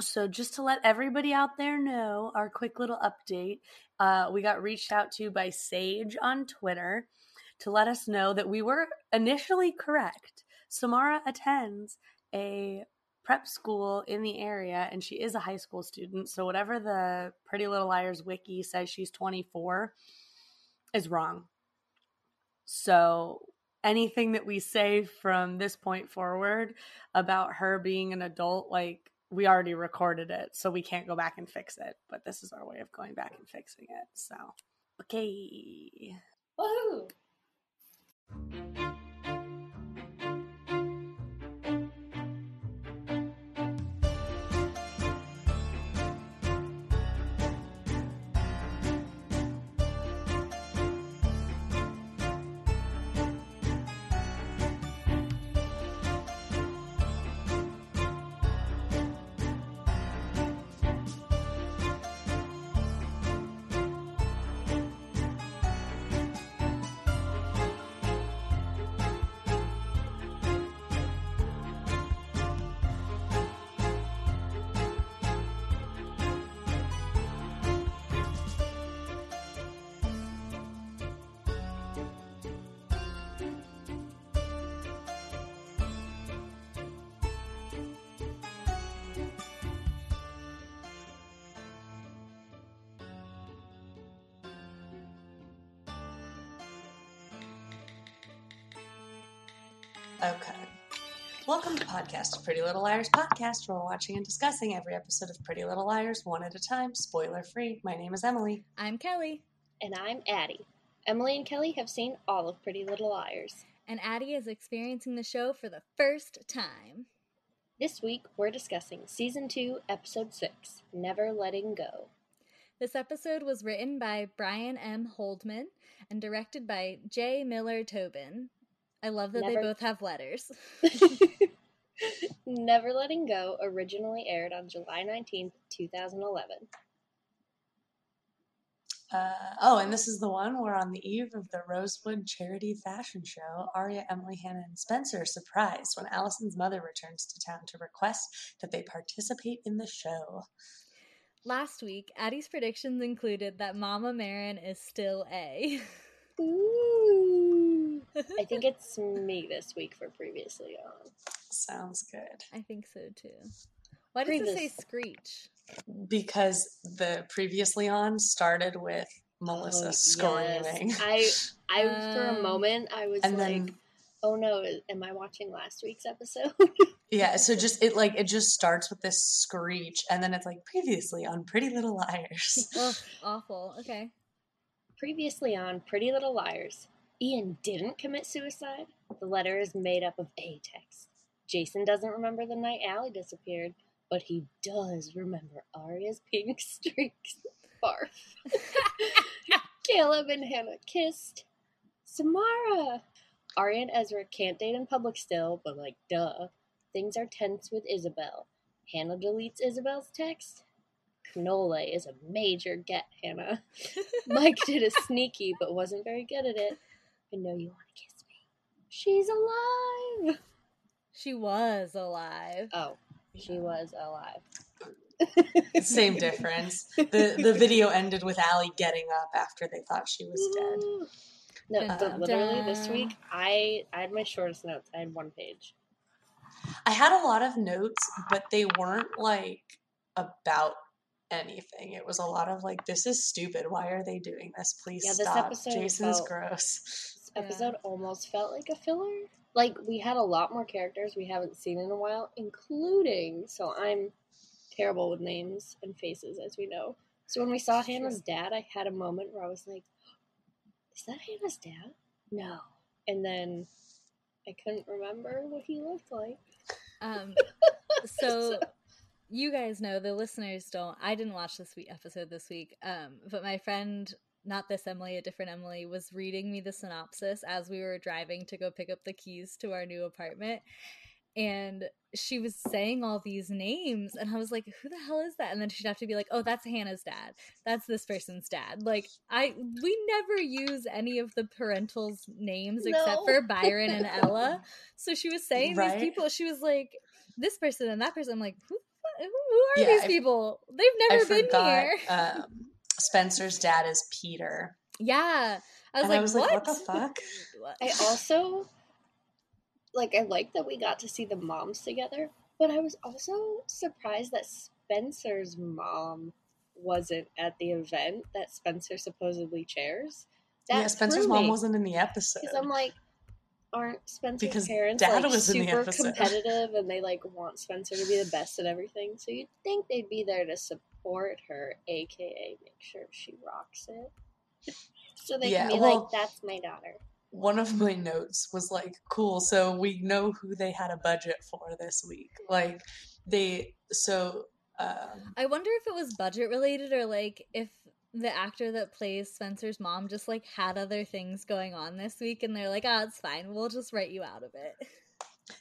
So, just to let everybody out there know, our quick little update uh, we got reached out to by Sage on Twitter to let us know that we were initially correct. Samara attends a prep school in the area and she is a high school student. So, whatever the Pretty Little Liars wiki says she's 24 is wrong. So, anything that we say from this point forward about her being an adult, like we already recorded it, so we can't go back and fix it. But this is our way of going back and fixing it. So, okay. Woohoo! Podcast Pretty Little Liars Podcast, where we're watching and discussing every episode of Pretty Little Liars one at a time, spoiler free. My name is Emily. I'm Kelly. And I'm Addie. Emily and Kelly have seen all of Pretty Little Liars. And Addie is experiencing the show for the first time. This week, we're discussing Season 2, Episode 6 Never Letting Go. This episode was written by Bryan M. Holdman and directed by J. Miller Tobin. I love that Never- they both have letters. Never Letting Go originally aired on July 19th, 2011. Uh, oh, and this is the one where on the eve of the Rosewood Charity Fashion Show, Aria, Emily, Hannah, and Spencer are surprised when Alison's mother returns to town to request that they participate in the show. Last week, Addie's predictions included that Mama Marin is still A. Ooh. I think it's me this week for previously on. Sounds good. I think so too. Why does it say Screech? Because the previously on started with Melissa Oh, yes. screaming. I, I for a Um, moment, I was and like, then "Oh no, am I watching last week's episode?" Yeah, so just it like it just starts with this screech and then it's like previously on Pretty Little Liars. Ugh, awful. Okay. Previously on Pretty Little Liars, Ian didn't commit suicide. The letter is made up of a text. Jason doesn't remember the night Allie disappeared, but he does remember Aria's pink streaks. Barf. Caleb and Hannah kissed. Samara. Aria and Ezra can't date in public still, but like, duh. Things are tense with Isabel. Hannah deletes Isabel's text. Cannoli is a major get, Hannah. Mike did a sneaky, but wasn't very good at it. I know you want to kiss me. She's alive. She was alive. Oh, she was alive. Same difference. The the video ended with Allie getting up after they thought she was dead. No, Dun, but dun, literally this week, I I had my shortest notes. I had one page. I had a lot of notes, but they weren't like about anything. It was a lot of like, this is stupid. Why are they doing this? Please Yeah, this stop. episode Jason's felt- gross. This Yeah. episode almost felt like a filler. Like we had a lot more characters we haven't seen in a while, including so I'm terrible with names and faces, as we know. So when we saw Hannah's dad, I had a moment where I was like, "Is that Hannah's dad?" No, and then I couldn't remember what he looked like. Um, so you guys know the listeners don't. I didn't watch this week episode this week. Um, but my friend, not this Emily, a different Emily, was reading me the synopsis as we were driving to go pick up the keys to our new apartment. And she was saying all these names, and I was like, "Who the hell is that?" And then she'd have to be like, "Oh, that's Hannah's dad. That's this person's dad." Like, I we never use any of the parentals' names except for Byron and Ella. So she was saying Right. these people. She was like, "This person and that person." I'm like, "Who?" Who are Yeah, these I- people? They've I never been forgot here. um, Spencer's dad is Peter. yeah. I was and like, I was what? like, what the fuck? I also like I like that we got to see the moms together, but I was also surprised that Spencer's mom wasn't at the event that Spencer supposedly chairs. That yeah, Spencer's threw mom me, wasn't in the episode. because I'm like, aren't Spencer's Because parents Dad like was in the super competitive and they like want Spencer to be the best at everything? So you'd think they'd be there to support her, aka make sure she rocks it. so they Yeah, can be well- like, "That's my daughter." One of my notes was like, cool, so we know who they had a budget for this week. Like, they, so, um, I wonder if it was budget related or like if the actor that plays Spencer's mom just like had other things going on this week and they're like, oh, it's fine. We'll just write you out of it.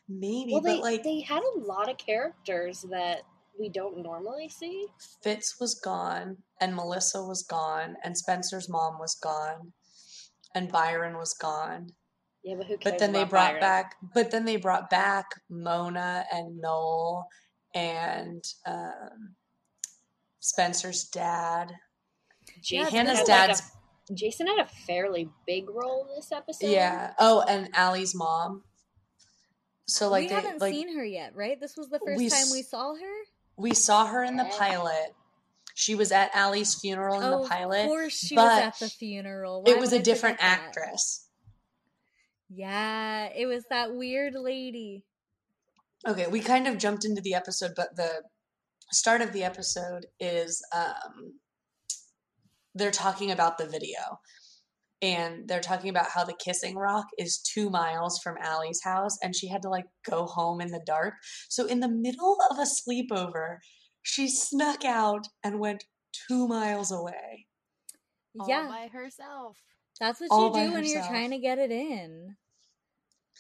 maybe, Well, but they like, they had a lot of characters that we don't normally see. Fitz was gone, and Melissa was gone, and Spencer's mom was gone, and Byron was gone. Yeah, but who cares? But then they brought Byron? back, but then they brought back Mona and Noel and um, Spencer's dad. Jason Hannah's had, like, a- Jason had a fairly big role this episode. yeah. Oh, and Allie's mom. So like we they haven't like seen her yet, right? This was the first We time s- we saw her. We saw her in the pilot. She was at Allie's funeral in oh, the pilot. of course she but was at the funeral. Why It was a I different that? actress. Yeah, it was that weird lady. Okay, we kind of jumped into the episode, but the start of the episode is um, they're talking about the video. And they're talking about how the kissing rock is two miles from Allie's house, and she had to like go home in the dark. So, in the middle of a sleepover, she snuck out and went two miles away. all yeah, by herself. that's what all you do when you're trying to get it in.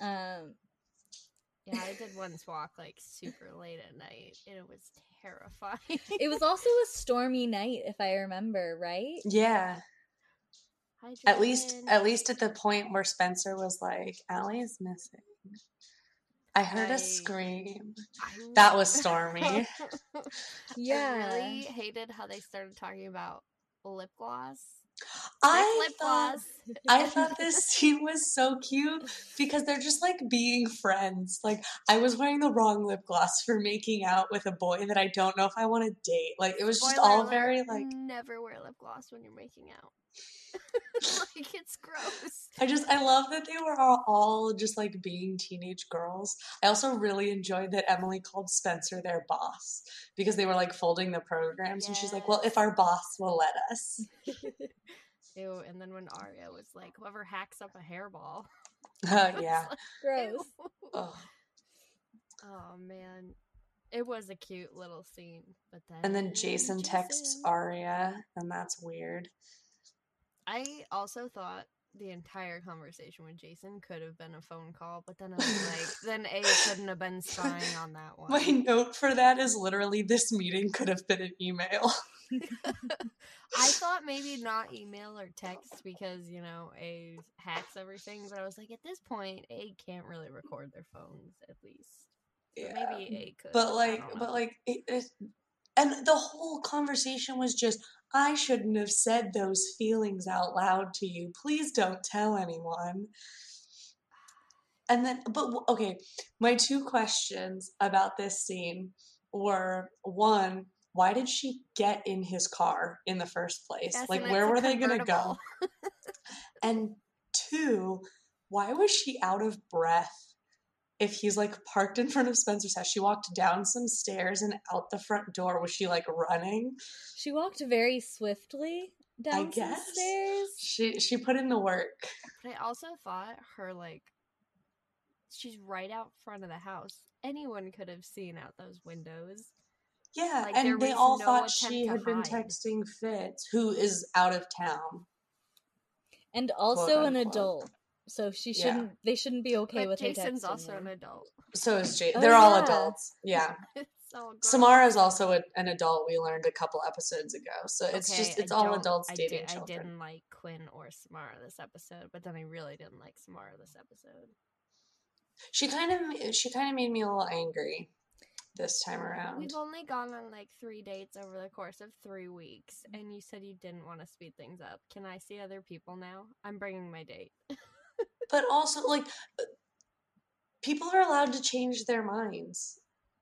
Um, Yeah, I did once walk like super late at night, and it was terrifying. it was also a stormy night, if I remember right. Yeah, Hi, at least at least at the point where Spencer was like, "Allie is missing." I heard I- a scream. I That was stormy. Yeah. I really hated how they started talking about lip gloss. I lip thought gloss. I thought this scene was so cute because they're just like being friends. Like I was wearing the wrong lip gloss for making out with a boy that I don't know if I want to date. Like it was just all alert, very like never wear lip gloss when you're making out. like it's gross. I just I love that they were all, all just like being teenage girls. I also really enjoyed that Emily called Spencer their boss because they were like folding the programs and she's like, "Well, if our boss will let us." Ew, and then when Aria was like, whoever hacks up a hairball. Uh, yeah. like, Gross. ew. Oh man. It was a cute little scene, but then And then Jason texts Jason- Aria, and that's weird. I also thought the entire conversation with Jason could have been a phone call, but then I was like, then A couldn't have been spying on that one. My note for that is literally this meeting could have been an email. I thought maybe not email or text because you know A hacks everything, but I was like, at this point, A can't really record their phones at least. So maybe A could. but like but like it, it and the whole conversation was just i shouldn't have said those feelings out loud to you. Please don't tell anyone. And then but okay my two questions about this scene were one why did she get in his car in the first place? Yes, like where were they going to go and two why was she out of breath if he's like parked in front of Spencer's house, she walked down some stairs and out the front door. Was she like running? She walked very swiftly down some guess. stairs. She she put in the work. But I also thought her like she's right out front of the house. Anyone could have seen out those windows. Yeah, Like, there and they all no thought she had been hide. texting Fitz, who is out of town. And also an adult. So she shouldn't they shouldn't be okay but with Jason's her texting also an adult. So is Jay. Oh, They're all adults. Yeah. it's so gross. Samara's also a, an adult. We learned a couple episodes ago. So it's Okay, just it's I all don't- adults I dating did, I children. didn't like Quinn or Samara this episode, but then I really didn't like Samara this episode. She kind of she kind of made me a little angry this time around. We've only gone on like three dates over the course of three weeks, and you said you didn't want to speed things up. Can I see other people now? I'm bringing my date. But also, like, uh, people are allowed to change their minds.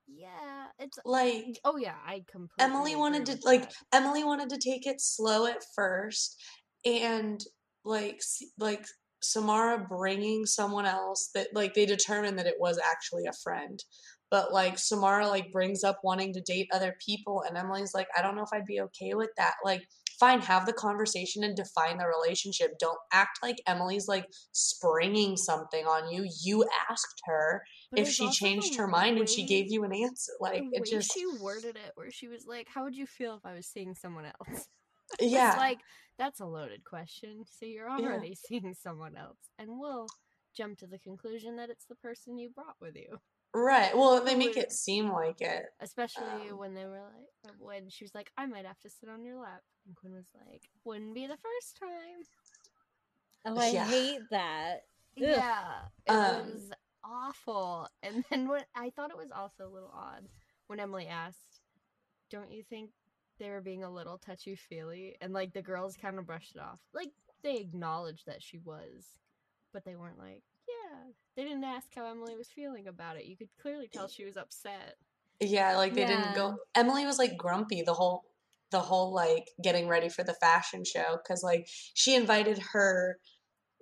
yeah, it's Like, oh yeah, I completely. Emily wanted to like that. Emily wanted to take it slow at first, and like like Samara bringing someone else that like they determined that it was actually a friend, but like Samara like brings up wanting to date other people, and Emily's like, I don't know if I'd be okay with that. Like, fine, have the conversation and define the relationship. Don't act like Emily's like springing something on you. You asked her But if she changed her mind and she gave you an answer. Like it way just she worded it, where she was like, "How would you feel if I was seeing someone else?" yeah. It's like that's a loaded question. So you're Yeah. already seeing someone else, and we'll jump to the conclusion that it's the person you brought with you. Right. Well, they make it seem like it. Especially Um, when they were like, when she was like, "I might have to sit on your lap," and Quinn was like, "Wouldn't be the first time." Oh, I Yeah. hate that. Ugh. Yeah, it Um, was awful. And then when I thought it was also a little odd when Emily asked, "Don't you think they were being a little touchy feely?" And like the girls kind of brushed it off, like they acknowledged that she was, but they weren't like, "Yeah." They didn't ask how Emily was feeling about it. You could clearly tell she was upset. Yeah, like they Yeah. didn't go. Emily was like grumpy the whole the whole like getting ready for the fashion show cuz like she invited her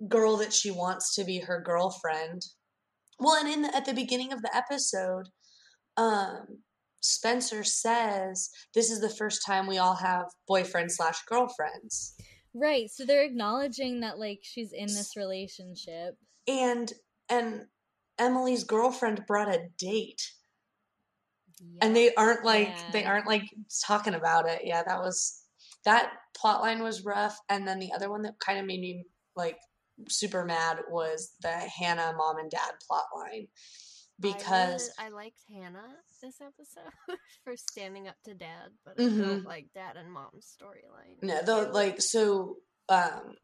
girl that she wants to be her girlfriend. Well, and in the, at the beginning of the episode, um Spencer says this is the first time we all have boyfriends slash girlfriends. Right. So they're acknowledging that like she's in this relationship. And and Emily's girlfriend brought a date. and they aren't like they aren't like talking about it yeah that was that plot line was rough and then the other one that kind of made me like super mad was the hannah mom and dad plot line because I, I liked Hannah this episode for standing up to dad, but I don't like dad and mom's storyline. no the like so um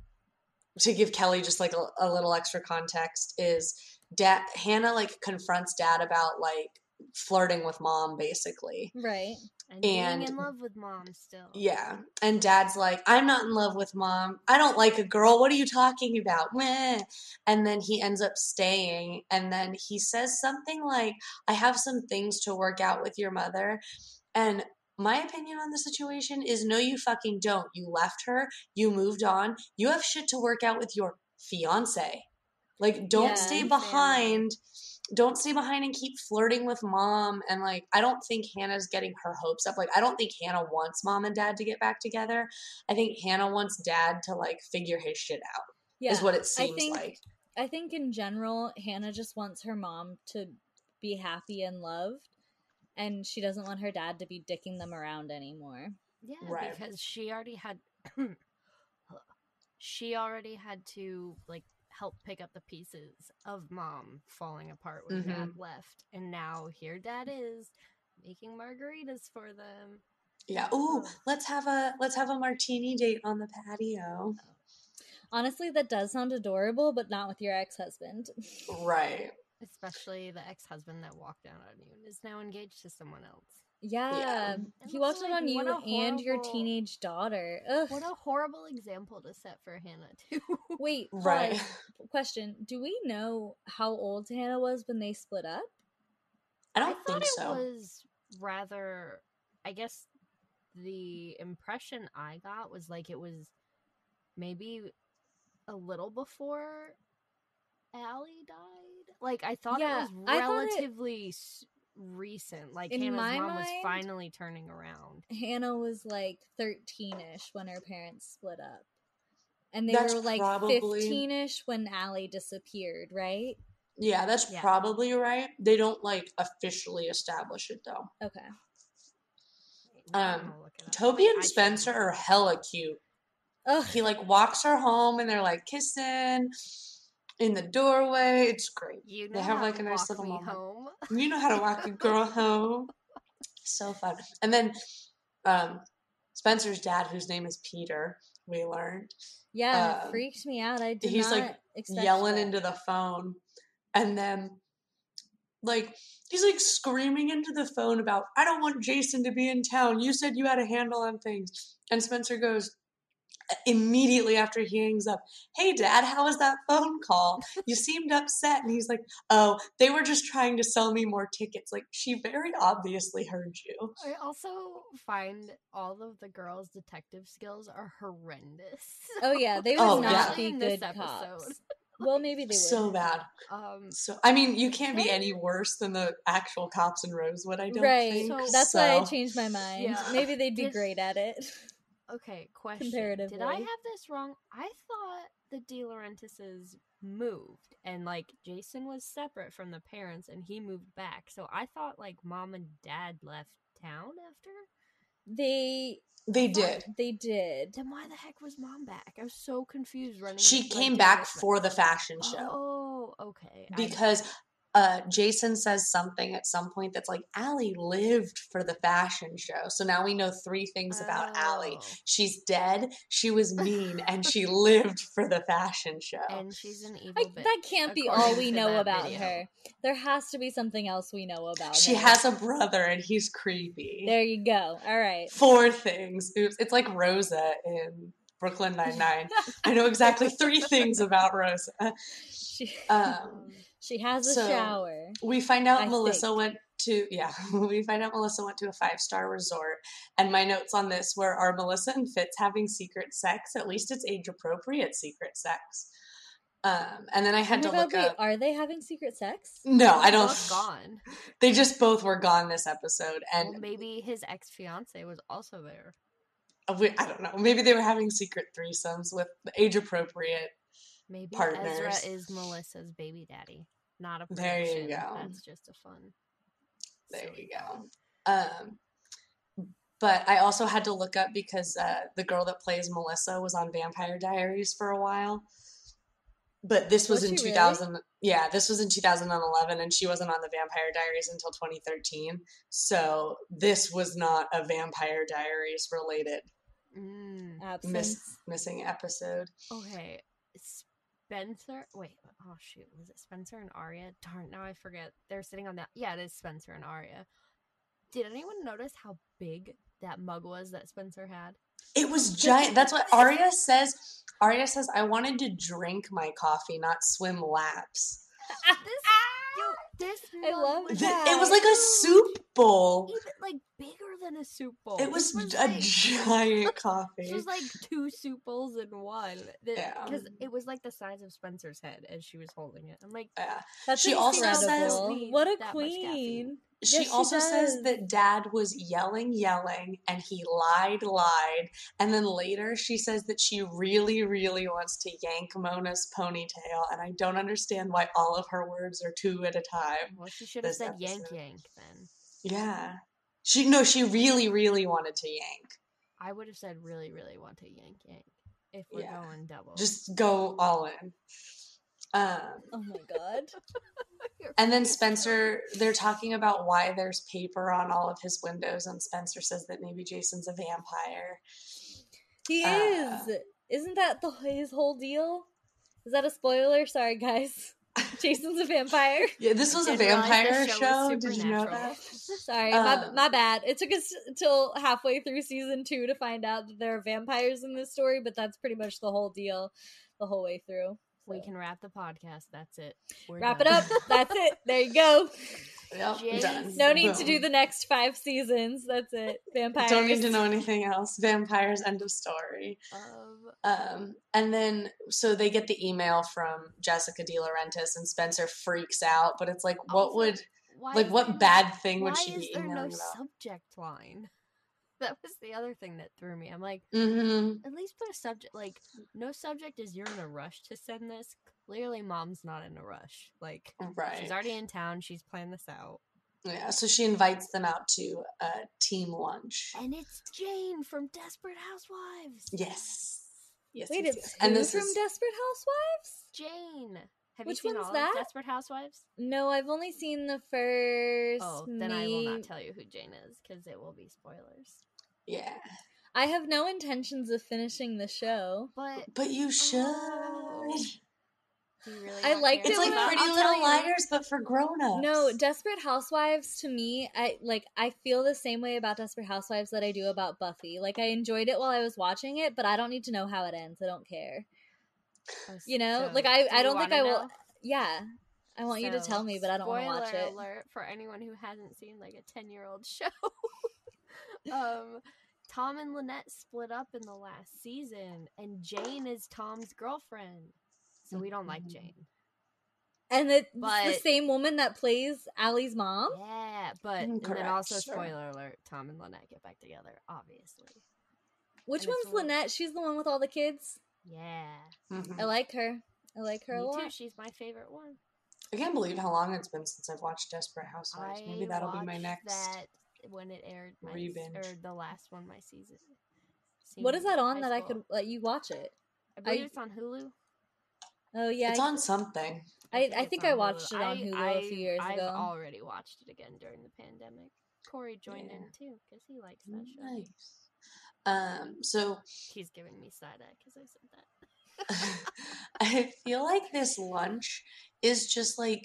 to give kelly just like a, a little extra context is dad hannah like confronts dad about like flirting with mom basically Right. and being and- in love with mom still. Yeah. And dad's like, I'm not in love with mom. I don't like a girl. What are you talking about? Meh. And then he ends up staying. And then he says something like, I have some things to work out with your mother. And my opinion on the situation is no, you fucking don't. You left her. You moved on. You have shit to work out with your fiance. Like, don't Yeah. stay behind don't stay behind and keep flirting with mom and like i don't think hannah's getting her hopes up like i don't think hannah wants mom and dad to get back together i think hannah wants dad to like figure his shit out Yeah. is what it I seems think like I think in general, Hannah just wants her mom to be happy and loved, and she doesn't want her dad to be dicking them around anymore. Yeah, Right. because she already had she already had to like help pick up the pieces of mom falling apart when dad Mm-hmm. left. And now here dad is making margaritas for them. yeah ooh let's have a let's have a martini date on the patio Honestly, that does sound adorable, but not with your ex husband. right Especially the ex husband that walked out on you and is now engaged to someone else. Yeah, And he walked out like, on you what a and your teenage daughter. Ugh. What a horrible example to set for Hannah too. Wait, right pause. Question: Do we know how old Hannah was when they split up? i I don't thought think it so was rather. I guess the impression I got was like it was maybe a little before Allie died. Like I thought Yeah, it was I thought it- relatively recent. Like Hannah's my mom was finally turning around. Hannah was like 13ish when her parents split up. And they That's were like probably- 15ish when Allie disappeared, right? yeah that's Yeah. probably right they don't like officially establish it though Okay. Wait, now I'm Um, gonna look it up. toby and spencer are hella cute Ugh. he like walks her home and they're like kissing in the doorway it's great You know they have like a nice little moment home. you know how to walk a girl home so fun and then um spencer's dad whose name is peter we learned Yeah, it freaked me out. I did he's, like, yelling that. into the phone and then like he's like screaming into the phone about I don't want Jason to be in town. You said you had a handle on things. And Spencer goes immediately after he hangs up, "Hey dad, how was that phone call? You seemed upset." And he's like, "Oh, they were just trying to sell me more tickets." Like she very obviously heard you. I also find all of the girls' detective skills are horrendous. Oh yeah, they would Oh, not yeah. be In this good episode. cops. Well, maybe they would. So bad. Um, So I mean, you can't be any worse than the actual cops in Rosewood. I don't right. think. So- That's why I changed my mind. Yeah. Maybe they'd be great at it. Okay, question. Did I have this wrong? I thought the DiLaurentises moved and like Jason was separate from the parents and he moved back. So I thought like mom and dad left town after. They They did. they did. Then why the heck was mom back? I was so confused running. She came back for the fashion show. Oh, okay. I- because uh, Jason says something at some point that's like Allie lived for the fashion show. So now we know three things about Allie. Oh. She's dead, she was mean, and she lived for the fashion show. and she's an evil I, bitch. that can't be all we know about video. her. There has to be something else we know about she her. She has a brother and he's creepy. There you go. All right. Four things. Oops. It's like Rosa in Brooklyn Nine-Nine. I know exactly three things about Rosa. She, Um, she has a so- shower. we find out I Melissa think. went to yeah we find out Melissa went to a five star resort and my notes on this were are Melissa and Fitz having secret sex at least it's age appropriate secret sex um and then I had Oh to my look God, wait, up are they having secret sex? no I They're don't gone. they just both were gone this episode and well, maybe his ex fiance was also there. we, I don't know maybe they were having secret threesomes with age appropriate Maybe Partners. Ezra is Melissa's baby daddy, not a There you prediction. go. That's just a fun. There silly you go. Um, but I also had to look up because uh, the girl that plays Melissa was on Vampire Diaries for a while. But this was, Was in she really? 2000. Yeah, this was in 2011, and she wasn't on the Vampire Diaries until 2013. So this was not a Vampire Diaries related Mm, miss, missing episode. okay, Spencer. Wait, oh shoot, was it Spencer and Aria? Darn, now I forget. They're sitting on that. Yeah, it is Spencer and Aria. Did anyone notice how big that mug was that Spencer had? It was giant. That's what Aria says. Aria says, "I wanted to drink my coffee, not swim laps." This, yo, this I love was Th- It was like a soup bowl. even like bigger than a soup bowl. It was, This a like- giant coffee. This was like two soup bowls in one. Yeah. Because it was like the size of Spencer's head as she was holding it. I'm like, yeah. That's She also incredible. says- what a That queen. She Yes, she also says that dad was yelling, yelling, and he lied, lied. And then later she says that she really, really wants to yank Mona's ponytail. And I don't understand why all of her words are two at a time. well, she should have This said yank yank then. Yeah. She, no, she really, really wanted to yank. I would have said really, really want to yank yank if we're Yeah. going double. Just go all in. Um, Oh my god. And then Spencer, they're talking about why there's paper on all of his windows, and Spencer says that maybe Jason's a vampire. He Uh, is. Isn't that the his whole deal? Is that a spoiler? Sorry, guys. Jason's a vampire. Yeah, this was a vampire show. show Did you know that? Sorry, my, Um, my bad. It took us till halfway through season two to find out that there are vampires in this story, but that's pretty much the whole deal the whole way through. We can wrap the podcast. That's it. We're wrap it up. That's it. There you go. Yep, Jason. done. No need to do the next five seasons. That's it. Vampires. Don't need to know anything else. Vampires. End of story. Um, Um, and then so they get the email from Jessica DiLaurentis, and Spencer freaks out. But it's like, what Also, would why like what there bad thing would why she is be there no about? subject line? That was the other thing that threw me. I'm like, Mm-hmm. at least put a subject. Like, no subject is you're in a rush to send this. Clearly, mom's not in a rush. Like, Right. she's already in town. She's planned this out, Yeah. So she invites them out to a team lunch. and it's Jane from Desperate Housewives. Yes. Yes. Wait, yes, it's yes. And this from is Desperate Housewives? Jane. Have Which you seen one's all that? of Desperate Housewives? No, I've only seen the first. Oh, then I will not tell you who Jane is because it will be spoilers. yeah. I have no intentions of finishing the show. But But you should. Oh. Do you really I not liked care It's like when I- about Pretty? Little. Liars, but for grown-ups. No, Desperate Housewives to me, I like I feel the same way about Desperate Housewives that I do about Buffy. Like I enjoyed it while I was watching it, but I don't need to know how it ends. I don't care. Oh, You know, so like I I don't think I will know? Yeah. I want you to tell me, but I don't want to watch it. alert for anyone who hasn't seen like a 10 year old show. um, Tom and Lynette split up in the last season, and Jane is Tom's girlfriend. So we don't like Mhm. Jane. And it- it's the same woman that plays Allie's mom. Yeah, but and then also sure. spoiler alert: Tom and Lynette get back together. Obviously, Which And one's a little- Lynette? She's the one with all the kids. yeah. Mhm. I like her. I like her Me a lot. too. She's my favorite one. I can't believe how long it's been since I've watched Desperate Housewives. I Maybe that'll be my watched next. That when it aired, my Re-binge. or the last one, my season. What is that on high that I could let you watch it? I believe I- it's on Hulu. Oh yeah, It's I- on something. I, I think on I Hulu. watched it on Hulu a few years I've ago. already watched it again during the pandemic. Corey joined in too because he likes that show. Nice. Um, so He's giving me side eye because I said that. I feel like this lunch is just like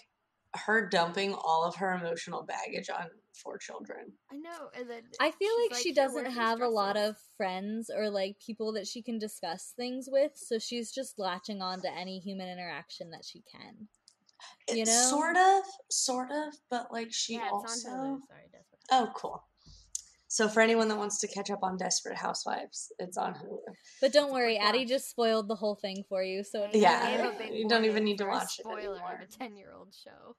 her dumping all of her emotional baggage on four children. I know. And then I feel she's like she doesn't have a lot of friends or like people that she can discuss things with, so she's just latching on to any human interaction that she can. You It's know? sort of, sort of, but like she yeah, also. it's on Hulu. Sorry, Oh, cool. So for anyone that wants to catch up on Desperate Housewives, it's on Hulu. But don't worry, quick Addie just spoiled the whole thing for you, so it Yeah, I gave a doesn't big you don't even need to for a watch it spoiler anymore. of a ten-year-old show.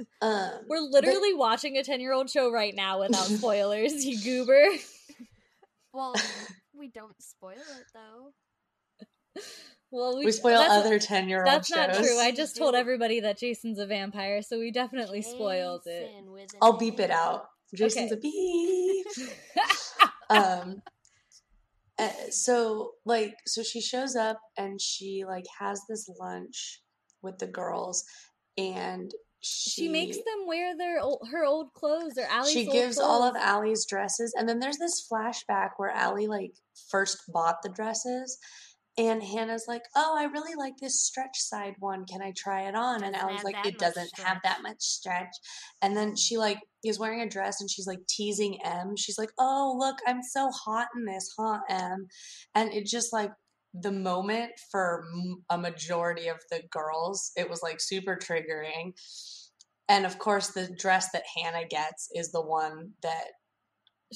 Um, We're but- literally watching a ten-year-old show right now without spoilers, you goober. Well, we don't spoil it though. Well, we, we spoil other ten-year-old That's shows. not true. I just told everybody that Jason's a vampire, so we definitely spoiled it. Jason with an I'll beep it out. Jason's Okay. a beep. um uh, so like so she shows up and she like has this lunch with the girls and she, she makes them wear their old, her old clothes or Allie's she gives all of. Allie's dresses and then there's this flashback where Allie like first bought the dresses and Hannah's like, "Oh, I really like this stretch side one. Can I try it on?" And Doesn't Allie's have like, "It doesn't have that much stretch." And then she mm-hmm. like is wearing a dress and she's like teasing M. She's like, "Oh, look, I'm so hot in this, huh, M?" And it just like the moment for a majority of the girls, it was like super triggering. And of course, the dress that Hannah gets is the one that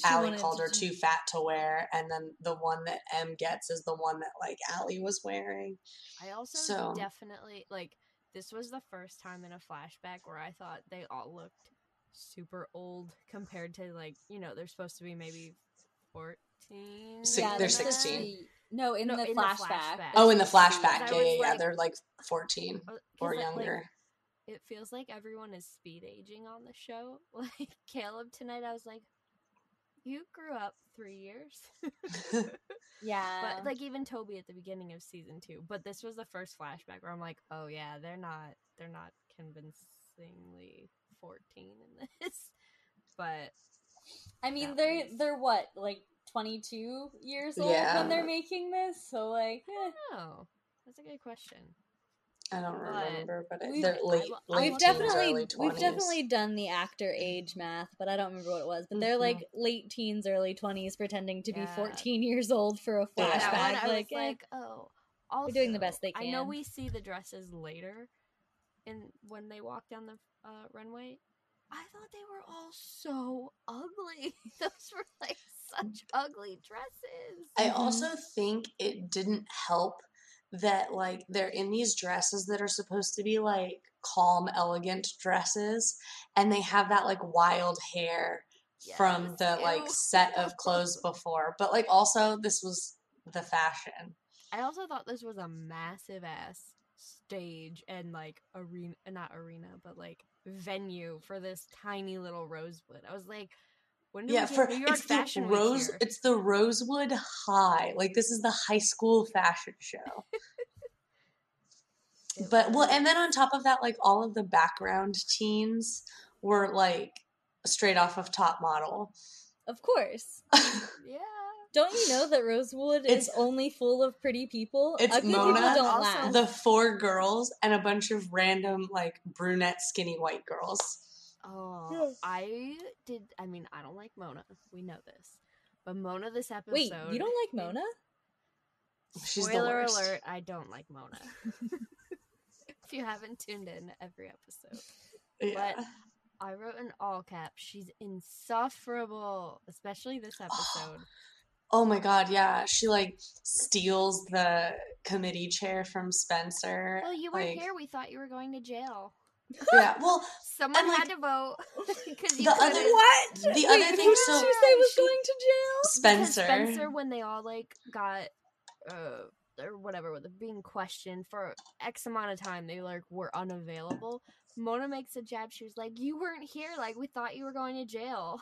Allie called her do- too fat to wear, and then the one that M gets is the one that like Allie was wearing. I also So- definitely like this was the first time in a flashback where I thought they all looked super old compared to like you know they're supposed to be maybe fourteen. Six- Yeah, they're 16. the- No, in, No, the, in the flashback. flashback. Oh, in the flashback, I yeah, was yeah, yeah, like- they're like fourteen Uh, 'cause, or like- like, younger. it feels like everyone is speed aging on the show. Like Caleb tonight, I was like, "You grew up three years." Yeah. But like even Toby at the beginning of season two. But this was the first flashback where I'm like, oh yeah, they're not they're not convincingly fourteen in this. But I mean, they're was- they're what like twenty two years old Yeah. when they're making this. So like, eh. oh, that's a good question. I don't remember, but it, we've- they're late, I- I late we've definitely early 20s we've definitely done the actor age math, but I don't remember what it was. But they're Mhm. like late teens, early twenties, pretending to be fourteen years old for a Yeah. That flashback. one, I like, was eh. like, oh, also, doing the best they can. I know we see the dresses later, and when they walk down the uh, runway. I thought they were all so ugly. Those were like such ugly dresses. I Mhm. also think it didn't help that like they're in these dresses that are supposed to be like calm, elegant dresses, and they have that like wild hair from Yes, the like set of clothes before. But like also this was the fashion. I also thought this was a massive ass stage and like arena, not arena, but like venue for this tiny little Rosewood. I was like, when Yeah, for New York it's the Fashion Week rose here? it's the Rosewood High. Like this is the high school fashion show. But well, and then on top of that, like all of the background teens were like straight off of Top Model. Of course. Yeah. Don't you know that Rosewood It's- is only full of pretty people? It's Ugly Mona, people don't also last. the four girls and a bunch of random like brunette skinny white girls. Oh, Yeah. I did. I mean, I don't like Mona. We know this, but Mona this episode. Wait, you don't like Mona? She's the Spoiler worst. alert! I don't like Mona. if you haven't tuned in to every episode, Yeah. But- I wrote in all caps. She's insufferable, especially this episode. Oh my god, yeah. She like steals the committee chair from Spencer. well, you weren't like, here. We thought you were going to jail. Yeah. Well, Someone And, had to vote because you the other- couldn't- What? The Wait, other who thing, did so- you say was She- going to jail? Because Spencer. Spencer, when they all like got uh or whatever, with being questioned for X amount of time, they like were unavailable. Mona makes a jab. She was like, "You weren't here. Like we thought you were going to jail."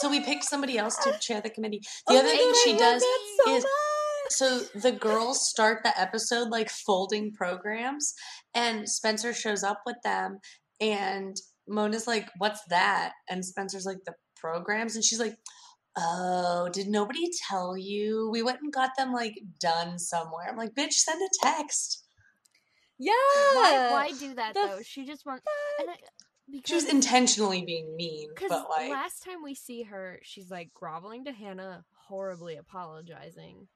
So we picked somebody else to chair the committee. The Oh other thing God, she I does so is much. So the girls start the episode like folding programs and Spencer shows up with them and Mona's like, "What's that?" And Spencer's like, "The programs." And she's like, "Oh, did nobody tell you? We went and got them like done somewhere." I'm like, "Bitch, send a text." Yeah. why, why do that the though? She just wants. Because She was intentionally being mean, Because but like last time we see her, she's like groveling to Hannah, horribly apologizing,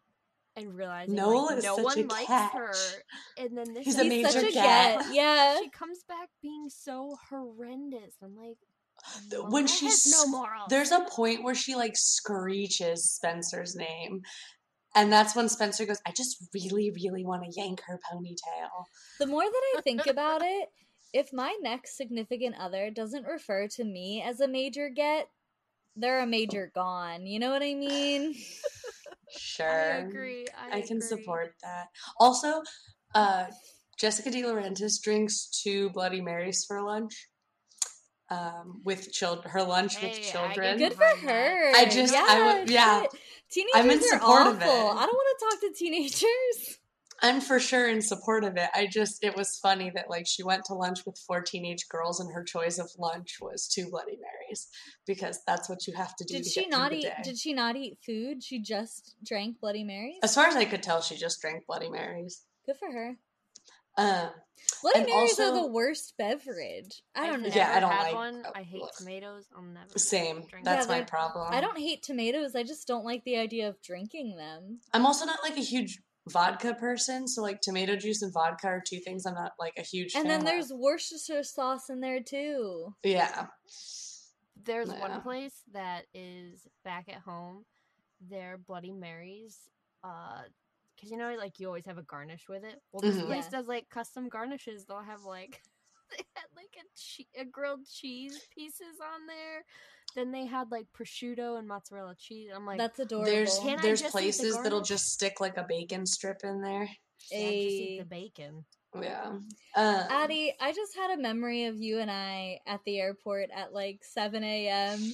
and realizing Noel like, is no such one a likes catch. her. And then this He's a major such a cat. get. Yeah. she comes back being so horrendous. I'm like, Th- when she's no morals. There's a point where she like screeches Spencer's name. And that's when Spencer goes, I just really, really want to yank her ponytail. The more that I think about it, if my next significant other doesn't refer to me as a major get, they're a major gone. You know what I mean? Sure. I agree. I, I can agree. support that. Also, uh, Jessica DiLaurentis drinks two Bloody Marys for lunch. Um, with children, her lunch with Hey, I children. Good for her. I just- I would- yeah. shit. Teenagers I'm in are support of it. I don't want to talk to teenagers. I'm for sure in support of it. I just, it was funny that like she went to lunch with four teenage girls and her choice of lunch was two Bloody Marys because that's what you have to do. Did to she get through not the eat? day. Did she not eat food? She just drank Bloody Marys. As far as I could tell, she just drank Bloody Marys. Good for her. Um, Bloody And Marys are the worst beverage. I I've don't know. Yeah, I don't had like- one. I hate ugh. tomatoes. I'll never. same. drink That's Yeah, my problem. I don't hate tomatoes. I just don't like the idea of drinking them. I'm also not like a huge vodka person, so like tomato juice and vodka are two things I'm not like a huge. Fan And fan then of. there's Worcestershire sauce in there too. yeah, There's Yeah. one place that is back at home. Their Bloody Marys, uh, because you know, like you always have a garnish with it. Well, this Mhm. place Yeah. does like custom garnishes. They'll have like they had like a che- a grilled cheese pieces on there. Then they had like prosciutto and mozzarella cheese. I'm like, That's adorable. there's Can there's just eat the places that'll just stick like a bacon strip in there. yeah, just eat a the bacon. Yeah. Uh, Addie, I just had a memory of you and I at the airport at like 7 a.m.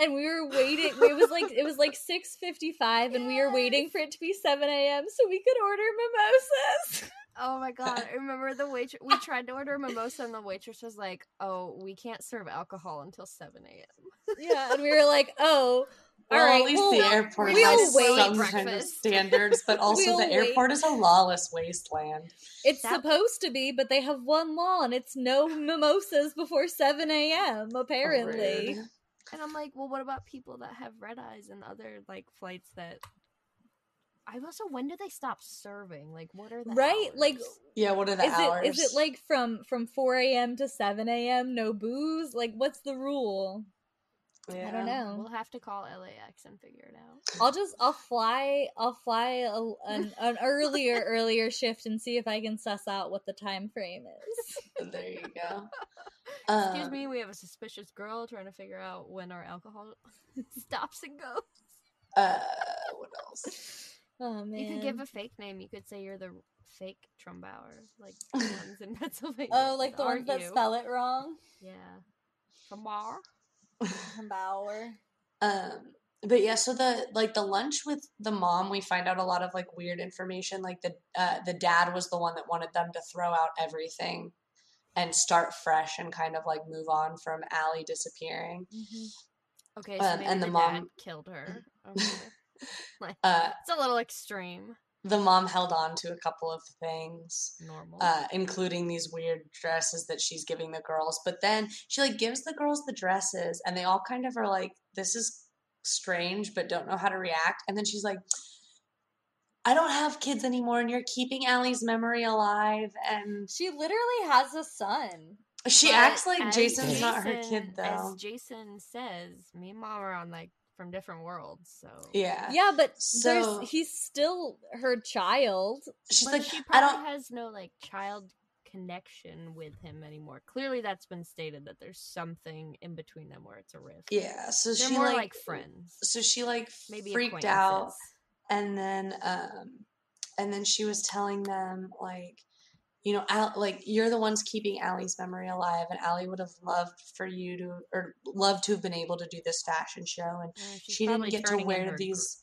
And we were waiting. It was like it was like 6:55, and we were waiting for it to be 7 a.m. so we could order mimosas. Oh my god! I remember the waitress. We tried to order a mimosa, and the waitress was like, "Oh, we can't serve alcohol until seven a.m." yeah, and we were like, "Oh, well, all right, at least well, the airport we'll has wait. some kind of standards, but also We'll the wait. airport is a lawless wasteland. It's That- supposed to be, but they have one law, and it's no mimosas before 7 a.m. Apparently, Rude. And I'm like, "Well, what about people that have red eyes and other like flights that?" I also, when do they stop serving? Like, what are the right? Like. Yeah, what are the is hours? it is it like from from 4 a.m. to 7 a.m. No booze? Like, what's the rule? I don't know. we'll have to call LAX and figure it out. I'll just I'll fly I'll fly a, an an earlier earlier shift and see if I can suss out what the time frame is. There you go. Excuse Um, me, we have a suspicious girl trying to figure out when our alcohol stops and goes. Uh, what else? Oh man. You could give a fake name. You could say you're the fake Trumbauer, like the ones in Pennsylvania. Oh, like the ones that you? spell it wrong. Yeah, Trumbauer. Bauer. Um, but yeah, so the like the lunch with the mom, we find out a lot of like weird information. Like the uh, the dad was the one that wanted them to throw out everything and start fresh and kind of like move on from Allie disappearing. Okay, so Um, maybe and the the, mom- dad killed her. Okay. Uh, it's a little extreme. the mom held on to a couple of things. Normal. uh, including these weird dresses that she's giving the girls. But then she like gives the girls the dresses, and they all kind of are like, "This is strange," but don't know how to react. And then she's like, "I don't have kids anymore, and you're keeping Allie's memory alive." And She literally has a son. she But acts like as Jason's not her kid, though. As Jason says, me and mom are on like from different worlds, so Yeah, Yeah, but So- there's he's still her child. she's But like, she "I probably don't." has no like child connection with him anymore. Clearly, that's been stated that there's something in between them where it's a rift. Yeah, so They're she more like, like, friends, so she like maybe freaked out. and then um and then she was telling them like you know Al, like you're the ones keeping Allie's memory alive and Allie would have loved for you to or loved to have been able to do this fashion show and Yeah, she didn't get to wear these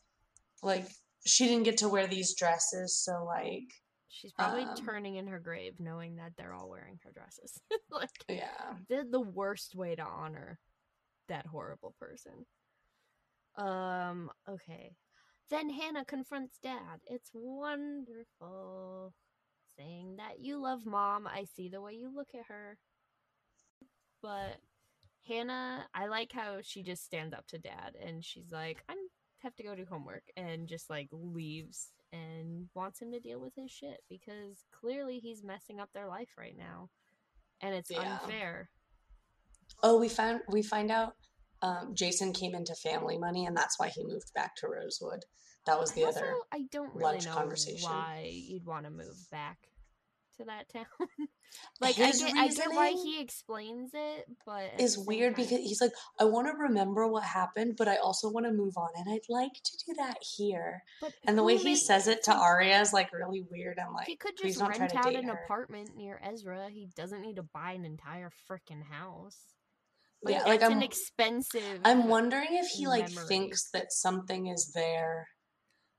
like she didn't get to wear these dresses so like She's probably um, turning in her grave knowing that they're all wearing her dresses. like yeah the the worst way to honor that horrible person. Um, okay. Then Hannah confronts dad. It's wonderful. Saying that you love mom. I see the way you look at her. But Hannah, I like how she just stands up to dad and she's like, I'm have to go do homework and just like leaves and wants him to deal with his shit because clearly he's messing up their life right now. And it's Yeah. unfair. oh we found we find out um Jason came into family money and that's why he moved back to Rosewood that was the also, other I don't really lunch know conversation. why you'd want to move back to that town. like I His get, I get why he explains it, but is weird time- because he's like, I want to remember what happened, but I also want to move on, and I'd like to do that here. But And the way he says it to Aria is like really weird. I'm like, he could just rent out an her. apartment near Ezra. He doesn't need to buy an entire freaking house. Yeah, Like, like it's I'm, an expensive. I'm uh, wondering if he like thinks that something is there.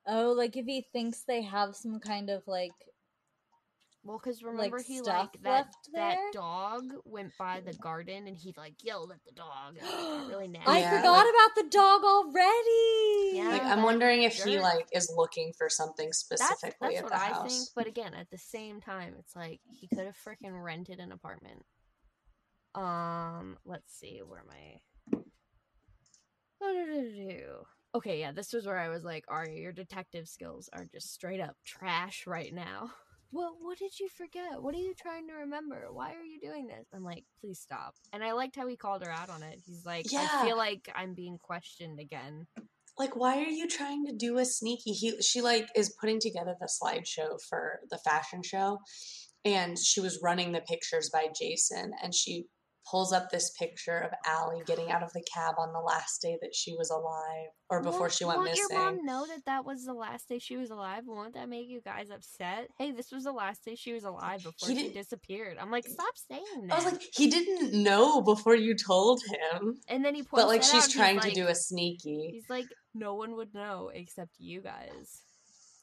Oh, like if he thinks they have some kind of like Well, because remember he like that left that dog went by the garden and he like yelled at the dog. And really nasty. I Yeah, forgot like- about the dog already. Yeah. Like I'm wondering if he like is looking for something specifically that's at what the I house. think. But again, at the same time, it's like he could have freaking rented an apartment. Um, let's see, where am I? Okay, yeah, this was where I was like, Aria, your detective skills are just straight up trash right now. Well, what did you forget? What are you trying to remember? Why are you doing this? I'm like, please stop. And I liked how he called her out on it. He's like, Yeah. I feel like I'm being questioned again. like why are you trying to do a sneaky he she like is putting together the slideshow for the fashion show and she was running the pictures by jason and she pulls up this picture of Allie getting out of the cab on the last day that she was alive or before Won't- she went won't missing your mom know that that was the last day she was alive? Won't that make you guys upset? Hey, this was the last day she was alive before He she disappeared. I'm like, stop saying that. i was like he didn't know before you told him and then he points but like she's out, trying to like- do a sneaky He's like, no one would know except you guys.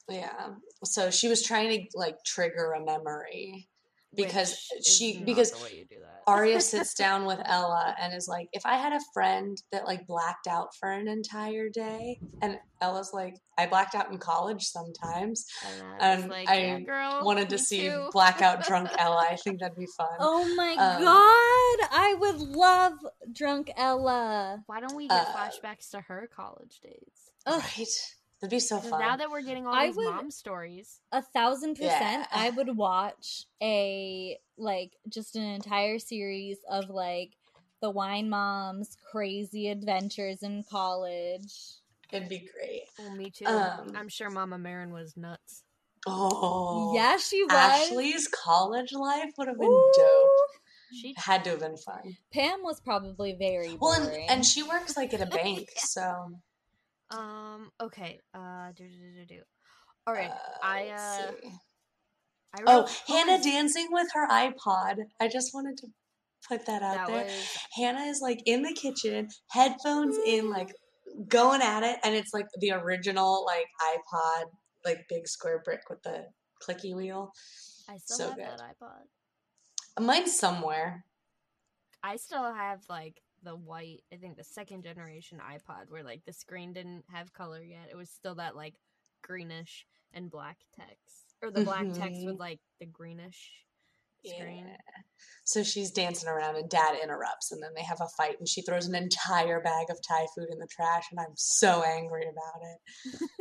yeah so she was trying to like trigger a memory because which she because the way you do that. Aria sits down with Ella and is like, if I had a friend that like blacked out for an entire day, and Ella's like, I blacked out in college sometimes. and I and like, I yeah, girl, Wanted to see too. blackout drunk Ella. I think that'd be fun. Oh my Um, god, I would love drunk Ella. Why don't we get Uh, flashbacks to her college days? Ugh. Right? That'd be so fun. Now that we're getting all I these would- mom stories, A thousand percent, Yeah. I would watch a like just an entire series of like the wine mom's crazy adventures in college. It'd be great. well, me too. Um, I'm sure Mama Marin was nuts. Oh, yeah, she was. Ashley's college life would have been Ooh. dope. She Had to have been fun. Pam was probably very Well, and, and she works like at a bank, so. Um. Okay. Uh. Do do do do. All right. uh, I uh. see. I Oh, Hannah poems. dancing with her iPod. I just wanted to put that out That there. was Hannah is like in the kitchen, headphones in, like going at it, and it's like the original like iPod, like big square brick with the clicky wheel. I still so have good. that iPod. Mine's somewhere. I still have like the white, I think the second generation iPod where like the screen didn't have color yet. It was still that like greenish and black text. Or the black text Mhm. with like the greenish screen. Yeah. So she's dancing around and dad interrupts and then they have a fight and she throws an entire bag of Thai food in the trash and I'm so angry about it.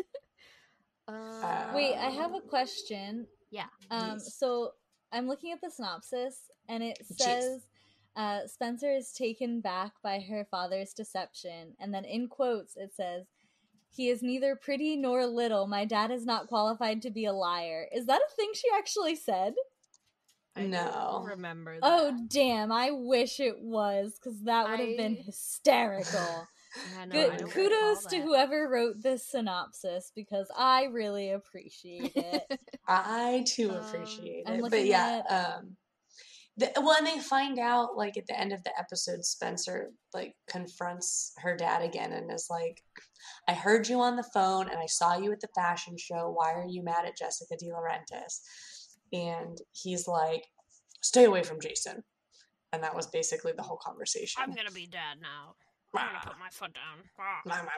Uh, Wait, I have a question. Yeah. Um, Please. so I'm looking at the synopsis, and it says uh, Spencer is taken back by her father's deception, and then in quotes it says, "He is neither pretty nor little. My dad is not qualified to be a liar." Is that a thing she actually said? I don't No. remember that. Oh damn! I wish it was, because that would have been hysterical. Yeah, no, Good. Kudos to that. whoever wrote this synopsis because I really appreciate it. I too Um, appreciate I'm it. But yeah, at- um the, well, and they find out like at the end of the episode, Spencer like confronts her dad again and is like, "I heard you on the phone and I saw you at the fashion show. Why are you mad at Jessica DiLaurentis?" And he's like, "Stay away from Jason." And that was basically the whole conversation. I'm gonna be dad now. I'm gonna put my foot down. Ah. Ma, ma,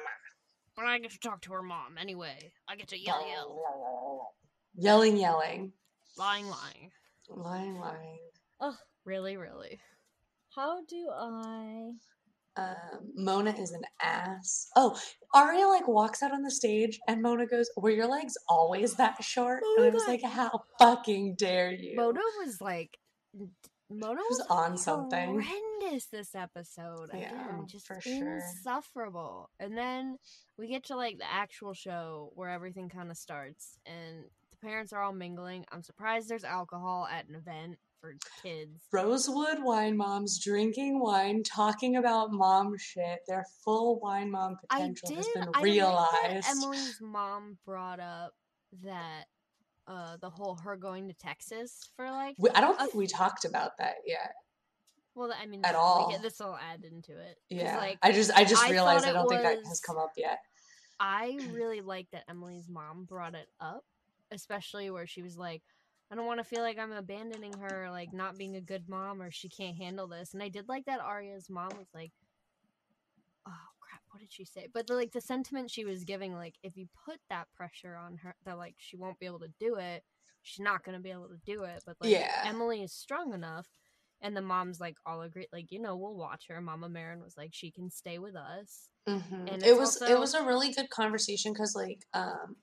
But I get to talk to her mom anyway. I get to yell, yell. Yelling, yelling, Lying, lying. lying, lying. Ugh, Really, really. how do I? um, Mona is an ass. Oh, Aria like walks out on the stage and Mona goes, Were your legs always that short? And I was like, How fucking dare you? Mona was like, Mona was was on something. horrendous this episode. Yeah, Again, just for sure. insufferable. And then we get to like the actual show where everything kind of starts, and the parents are all mingling. I'm surprised there's alcohol at an event for kids. Rosewood wine moms drinking wine, talking about mom shit. Their full wine mom potential did. has been I like that realized. Emily's mom brought up that uh the whole her going to Texas for like. We- I don't think we talked about that yet. Well, I mean, at all. this will add into it. Yeah, like I just I just I realized I don't think that has come up yet. I really like that Emily's mom brought it up, especially where she was like, I don't want to feel like I'm abandoning her, like not being a good mom or she can't handle this. And I did like that Aria's mom was like, oh crap, what did she say? But the, like the sentiment she was giving, like if you put that pressure on her, that like she won't be able to do it, she's not gonna be able to do it. But like Yeah. Emily is strong enough. And the moms like all agree, like you know, we'll watch her. Mama Marin was like, she can stay with us. hmm And It was it was a really good conversation because like um,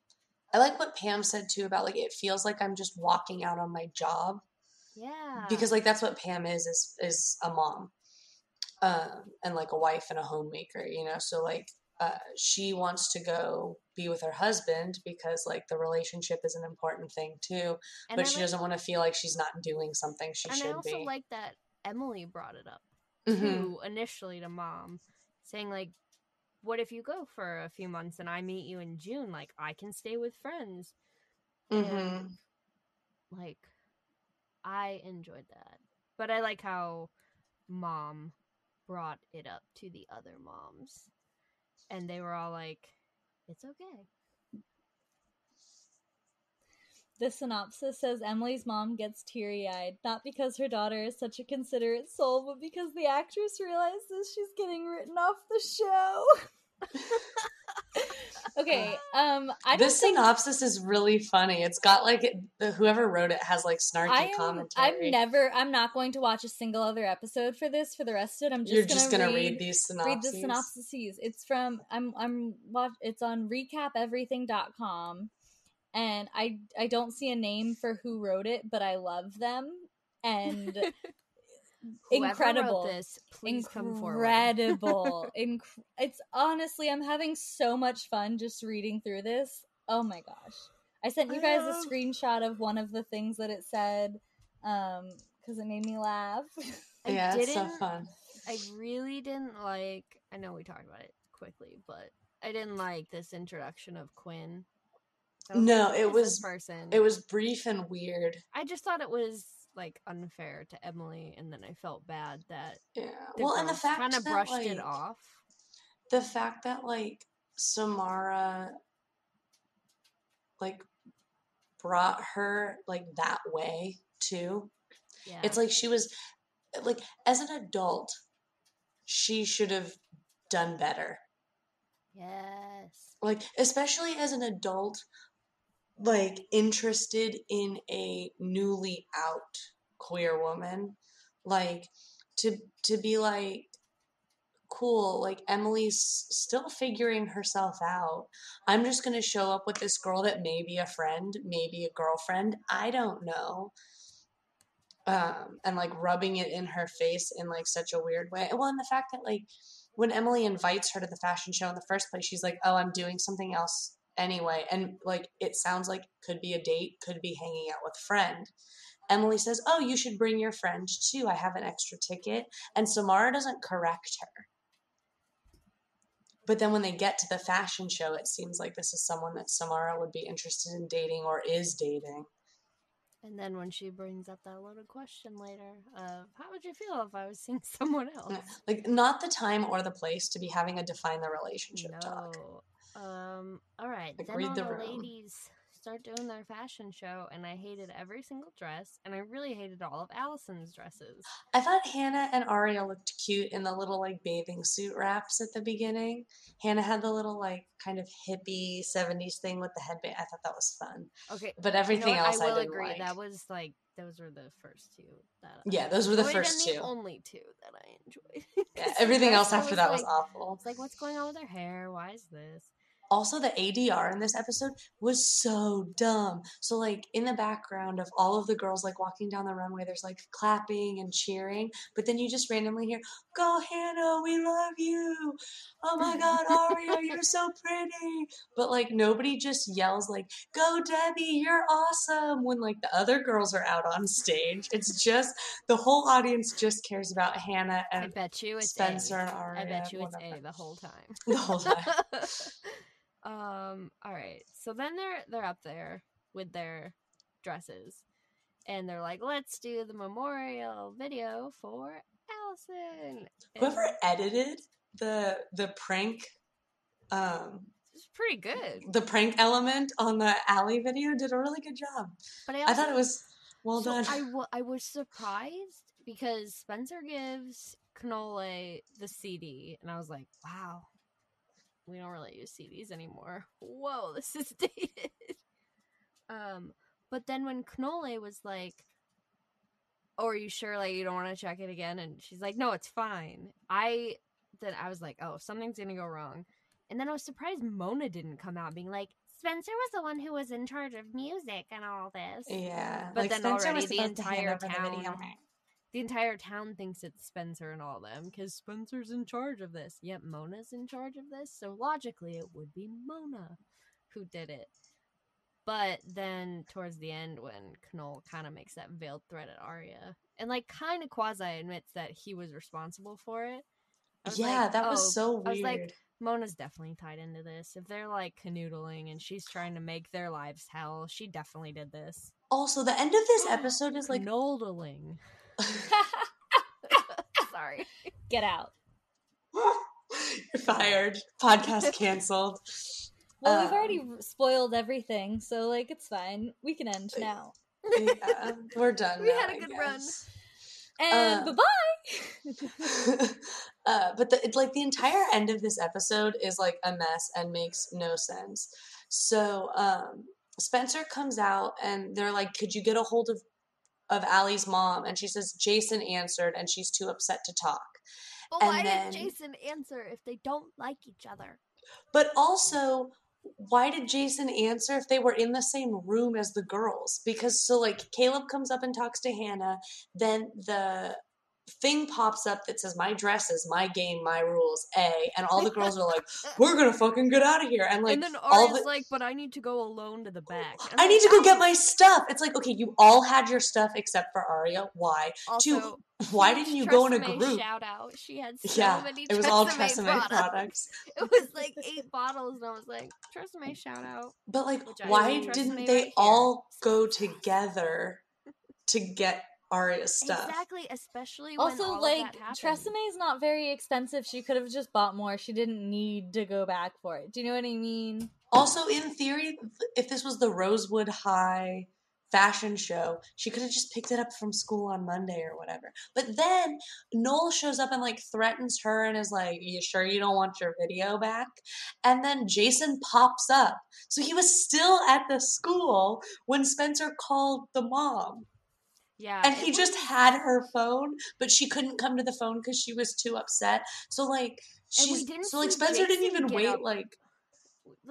I like what Pam said too about like it feels like I'm just walking out on my job Yeah, because like that's what Pam is is is a mom, um, and like a wife and a homemaker, you know. So like uh, she wants to go be with her husband because like the relationship is an important thing too, And but I she like- doesn't want to feel like she's not doing something she and should I also be. like that Emily brought it up Mhm. too initially to mom, saying like, "What if you go for a few months and I meet you in June? Like I can stay with friends." Mhm. And like, I enjoyed that, but I like how mom brought it up to the other moms, and they were all like, "It's okay." The synopsis says Emily's mom gets teary eyed, not because her daughter is such a considerate soul, but because the actress realizes she's getting written off the show. okay, um, I This think synopsis is really funny. It's got like it, the, whoever wrote it has like snarky I am, commentary. I'm never. I'm not going to watch a single other episode for this. For the rest of it, I'm just You're gonna just gonna read, read, these synopses. read the synopsises. It's from I'm I'm watch. It's on recapeverything.com, and I I don't see a name for who wrote it, but I love them and incredible. wrote this, please come forward. Incredible. Inc- it's honestly, I'm having so much fun just reading through this. Oh my gosh. I sent you guys a screenshot of one of the things that it said um because it made me laugh. I yeah, it's so fun. I really didn't like. I know we talked about it quickly, but I didn't like this introduction of Quinn. No, it was- person. It was brief and weird. I just thought it was like unfair to Emily, and then I felt bad that Yeah. well, and the fact that kind of brushed like, it off. the fact that like Samara like brought her like that way too. Yeah, It's like she was like as an adult she should have done better. Yes. Like, especially as an adult, like interested in a newly out queer woman. Like to to be like cool like emily's still figuring herself out i'm just going to show up with this girl that may be a friend maybe a girlfriend i don't know um and like rubbing it in her face in like such a weird way well and the fact that like when emily invites her to the fashion show in the first place she's like oh i'm doing something else anyway and like it sounds like could be a date could be hanging out with a friend Emily says, Oh, you should bring your friend too. I have an extra ticket. And Samara doesn't correct her. But then when they get to the fashion show, it seems like this is someone that Samara would be interested in dating or is dating. And then when she brings up that little question later of how would you feel if I was seeing someone else? Like not the time or the place to be having a define the relationship talk. Um. All right. Like, then all the the, ladies start doing their fashion show, and I hated every single dress, and I really hated all of Alison's dresses. I thought Hannah and Aria looked cute in the little like bathing suit wraps at the beginning. Hannah had the little like kind of hippie 70s thing with the headband. I thought that was fun. Okay. But you know everything else I I, will didn't agree. like. That was like those were the first two. That Yeah, I those were the first two. The only two that I enjoyed. Yeah, everything else I after that was awful. It's like, what's going on with her hair? Why is this? Also the ADR in this episode was so dumb. So like in the background of all of the girls like walking down the runway, there's like clapping and cheering, but then you just randomly hear, "Go Hannah, we love you! Oh my God, Aria, you're so pretty!" But like nobody just yells like, "Go Debbie, you're awesome!" When like the other girls are out on stage. It's just the whole audience just cares about Hannah and I bet you it's Spencer A. and Aria. I bet you it's. A the whole time. The whole time. um. All right. So then they're they're up there with their dresses, and they're like, "Let's do the memorial video for Alison." Whoever And edited the the prank um it's pretty good. the prank element on the alley video did a really good job. But I, I thought it was well so done. I, w- I was surprised because Spencer gives Canole the CD, and I was like, wow, we don't really use CDs anymore. Whoa, this is dated. um, but then when Canole was like, oh, are you sure like you don't want to check it again? And she's like, no, it's fine. I then I was like, oh, something's gonna go wrong. And then I was surprised Mona didn't come out being like, Spencer was the one who was in charge of music and all this. yeah, But like then Spencer already was the supposed to hand entire over the video. town- the entire town thinks it's Spencer and all them because Spencer's in charge of this. Yet Mona's in charge of this, so logically it would be Mona who did it. But then towards the end, when Noel kind of makes that veiled threat at Aria, and like kind of quasi admits that he was responsible for it. Yeah, like, that "Oh," was so I was weird. like, Mona's definitely tied into this. If they're like canoodling and she's trying to make their lives hell, she definitely did this. also, the end of this episode is like Canoodling. Sorry. Get out. you're fired. Podcast canceled. Well, we've Um, already spoiled everything, so like it's fine. We can end now. yeah, we're done. We now, had a good run. And Uh, bye bye. uh, but the, it, like the entire end of this episode is like a mess and makes no sense. So um, Spencer comes out and they're like, "Could you get a hold of of Allie's mom?" And she says Jason answered, and she's too upset to talk. But And why then- did Jason answer if they don't like each other? But also, why did Jason answer if they were in the same room as the girls? Because so like Caleb comes up and talks to Hannah, then the thing pops up that says my dress is my game, my rules, A, and all the girls are like, We're gonna fucking get out of here. And like and then all the like, "But I need to go alone to the back." And I I'm need like, to go get my stuff. It's like, okay, you all had your stuff except for Aria. Why? Also, Why didn't you go in a Tresemme group? Shout out! She had so yeah, many. it was all Tresemme Tresemme products. It was like eight bottles, and I was like, "Trust "Tresemme shout out!" But like, Which I why didn't they right all go together to get Aria's stuff? Exactly, especially when Also, all like of that happened. Is not very expensive. She could have just bought more. She didn't need to go back for it. Do you know what I mean? Also, in theory, if this was the Rosewood High fashion show. She could have just picked it up from school on Monday or whatever. But then Noel shows up and like threatens her and is like, You sure you don't want your video back? And then Jason pops up. So he was still at the school when Spencer called the mom. Yeah. And he just had her phone, but she couldn't come to the phone because she was too upset. So like she's didn't so like Spencer didn't even wait up. like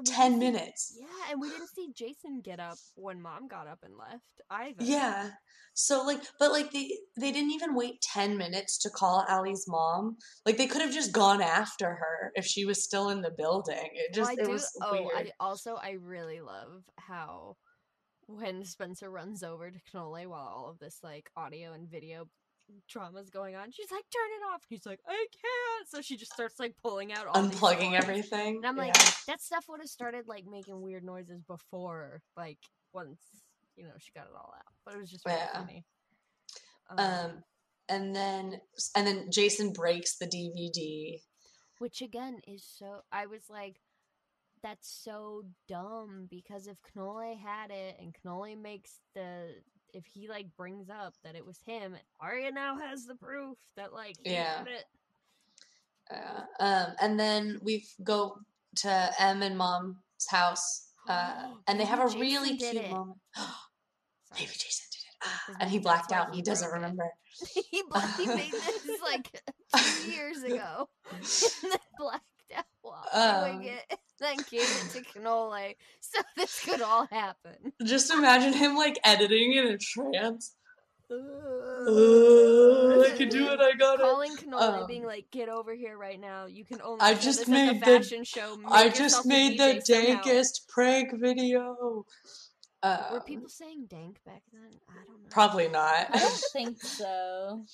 ten minutes. Yeah, and we didn't see Jason get up when mom got up and left either. Yeah. So like but like they they didn't even wait 10 minutes to call Allie's mom. Like they could have just gone after her if she was still in the building. It Well, just I it do. was oh, weird. I also I really love how when Spencer runs over to Canole while all of this like audio and video drama's going on, she's like, "Turn it off." He's like, "I can't." So she just starts like pulling out all Unplugging everything. And I'm like, yeah. that stuff would have started like making weird noises before, like once you know she got it all out. But it was just really Yeah. funny. um and then and then Jason breaks the DVD. which again is so. I was like, that's so dumb because if Noel had it and Noel makes the if he like brings up that it was him, Aria now has the proof that like he Yeah. had it. Uh, um and then we go to M and Mom's house. Uh, and they have a Maybe really cute it. moment. Maybe Jason did it. Ah, and he blacked out. and he He doesn't remember. he, bla- he made this like two years ago and then blacked out while Um, doing it. Then gave it to Canole so this could all happen. Just imagine him like editing in a trance. Uh, I can do it. I got it. Calling Canole, Um, being like, "Get over here right now! You can only." I just this made at the- the fashion show. Make I just made the somehow." dankest prank video. Um, Were people saying dank back then? I don't know. Probably not. I don't think so.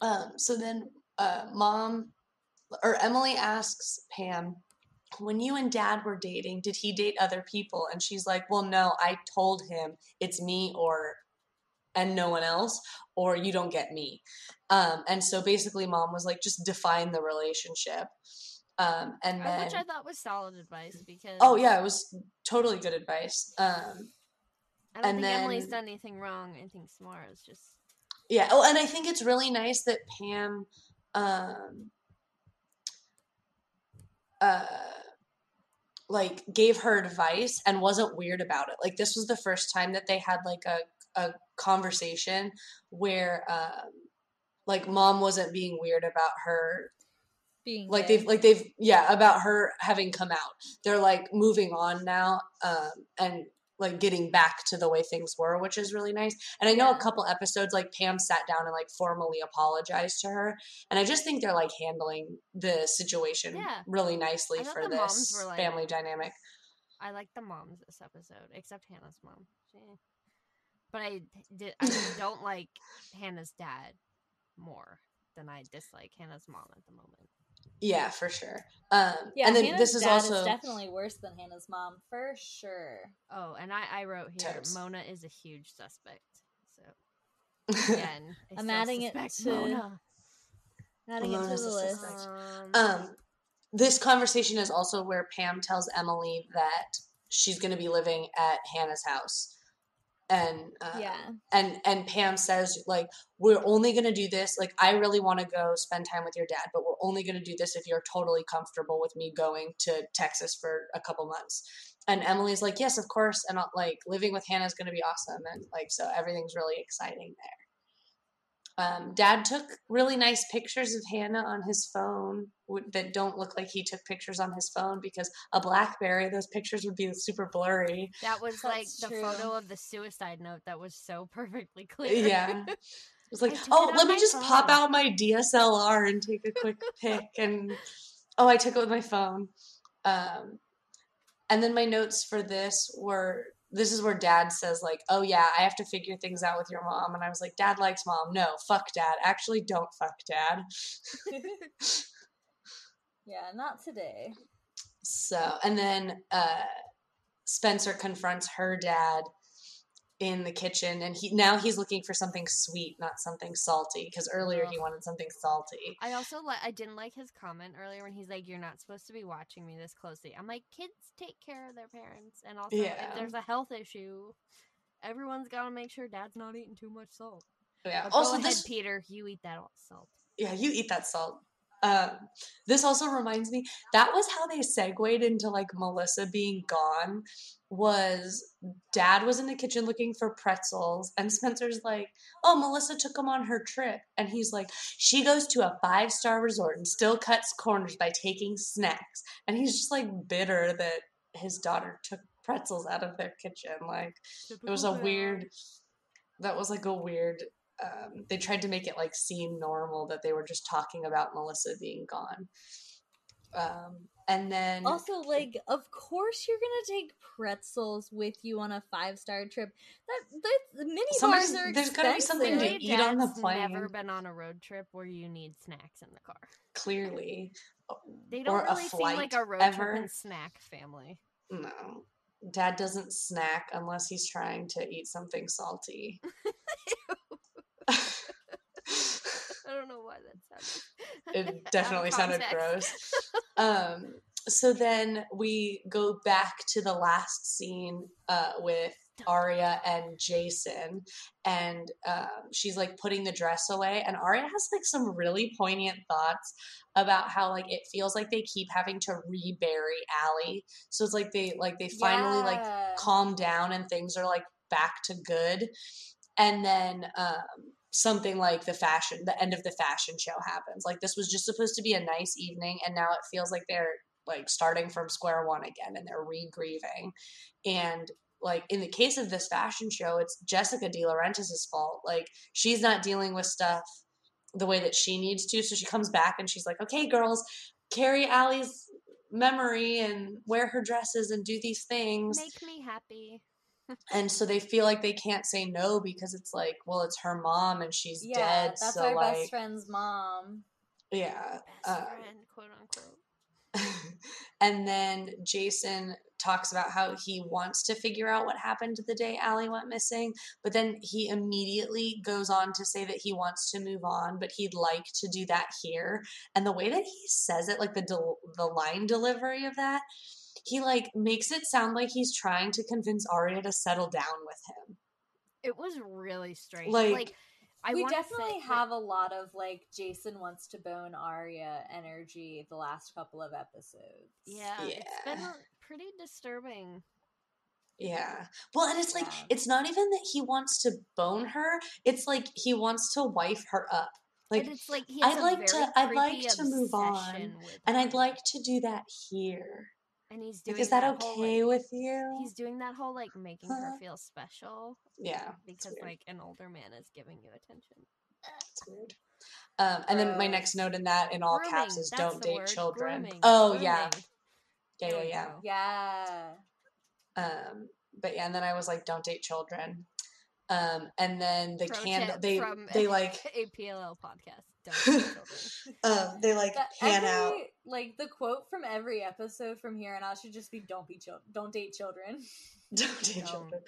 Um, so then, uh, mom or Emily asks Pam, when you and dad were dating, did he date other people? And she's like, well, no, I told him it's me or and no one else, or you don't get me. Um, and so basically, mom was like, just define the relationship. Um, and then, Which I thought was solid advice because. oh yeah, it was totally good advice. Um, I don't and think Emily's done anything wrong. I think Samara's just. Yeah. Oh, and I think it's really nice that Pam, um, uh, like gave her advice and wasn't weird about it. Like this was the first time that they had like a a conversation where, um, like mom wasn't being weird about her Being like gay. they've like they've yeah about her having come out they're like moving on now um and like getting back to the way things were which is really nice and i know a couple episodes like pam sat down and like formally apologized to her and i just think they're like handling the situation Yeah. really nicely for this like- family dynamic I like the moms this episode, except Hannah's mom. But I did. I don't like Hannah's dad more than I dislike Hannah's mom at the moment. Yeah for sure um yeah, and then Hannah's this is dad also is definitely worse than Hannah's mom for sure. Oh, and I, I wrote here Totes. Mona is a huge suspect. So again, I I'm still adding it suspect to- Mona. Adding it to the list. Um, um this conversation is also where Pam tells Emily that she's going to be living at Hannah's house. And uh, yeah, and and Pam says like we're only going to do this like I really want to go spend time with your dad, but we're only going to do this if you're totally comfortable with me going to Texas for a couple months. And Emily's like, "Yes, of course." And uh, like living with Hannah is going to be awesome and like so everything's really exciting there. Um, Dad took really nice pictures of Hannah on his phone that don't look like he took pictures on his phone because a BlackBerry, those pictures would be super blurry. that was like That's the true. photo of the suicide note that was so perfectly clear. Yeah. It was like, oh, let me just pop out my DSLR and take a quick pic. And oh, I took it with my phone. Um, and then my notes for this were this is where dad says, like, oh, yeah, I have to figure things out with your mom. And I was like, dad likes mom. No, fuck dad. Actually, don't fuck dad. yeah, not today. So, and then uh, Spencer confronts her dad in the kitchen, and he now he's looking for something sweet, not something salty, because earlier he wanted something salty. I also like I didn't like his comment earlier when he's like, "You're not supposed to be watching me this closely." I'm like, kids take care of their parents, and also Yeah. if there's a health issue, everyone's got to make sure dad's not eating too much salt. Yeah. But also, ahead, this Peter. You eat that salt. yeah, you eat that salt. Um, this also reminds me that was how they segued into like Melissa being gone. Was dad was in the kitchen looking for pretzels, and Spencer's like, "Oh, Melissa took him on her trip," and he's like, "She goes to a five star resort and still cuts corners by taking snacks," and he's just like bitter that his daughter took pretzels out of their kitchen. Like it was a weird. That was like a weird um, they tried to make it like seem normal that they were just talking about Melissa being gone. Um, and then Also, like, of course you're gonna take pretzels with you on a five star trip. That that the mini Somebody's- bars are there's gotta be something to expensive. Really, eat on the plane. Never been on a road trip where you need snacks in the car. clearly, They don't or really seem like a road ever. trip and snack family. no, dad doesn't snack unless he's trying to eat something salty. I don't know why that sounded. it definitely sounded gross. Um, so then we go back to the last scene uh, with Aria and Jason, and um, she's like putting the dress away, and Aria has like some really poignant thoughts about how like it feels like they keep having to rebury Allie. So it's like they like they finally like calm down and things are like back to good and then um, something like the fashion the end of the fashion show happens. Like this was just supposed to be a nice evening and now it feels like they're like starting from square one again and they're re-grieving. And like in the case of this fashion show it's jessica DiLaurentis's fault. Like she's not dealing with stuff the way that she needs to so she comes back and she's like okay girls carry Allie's memory and wear her dresses and do these things. Make me happy. And so they feel like they can't say no because it's like well it's her mom and she's Yeah, dead that's so our like best friend's mom. yeah Best um, friend, quote unquote. and then jason talks about how he wants to figure out what happened the day Allie went missing, but then he immediately goes on to say that he wants to move on, but he'd like to do that here. And the way that he says it, like the del- the line delivery of that, he like makes it sound like he's trying to convince Aria to settle down with him. It was really strange. Like, Like, I we definitely say, like, have a lot of like Jason wants to bone Aria energy the last couple of episodes. Yeah, it's been pretty disturbing. Yeah. Well, and it's like Yeah. it's not even that he wants to bone her. It's like he wants to wife her up. Like and it's like I'd like to- I'd like to move on, and I'd like to do that here. And he's doing Like, is that, whole, okay like, with you? He's doing that whole like making her feel special yeah, because like an older man is giving you attention. it's weird. Um, and then my next note in that in all caps is that's don't date word, children. grooming, Oh yeah, grooming. yeah, There yeah, yeah. Yeah. Um, but yeah, and then I was like, don't date children. Um, and then the Pro candle tip they from they like a PLL podcast. Don't date children. um they like That pan every, out like the quote from every episode from here and out should just be "Don't be children, don't date children." don't date Don't. children.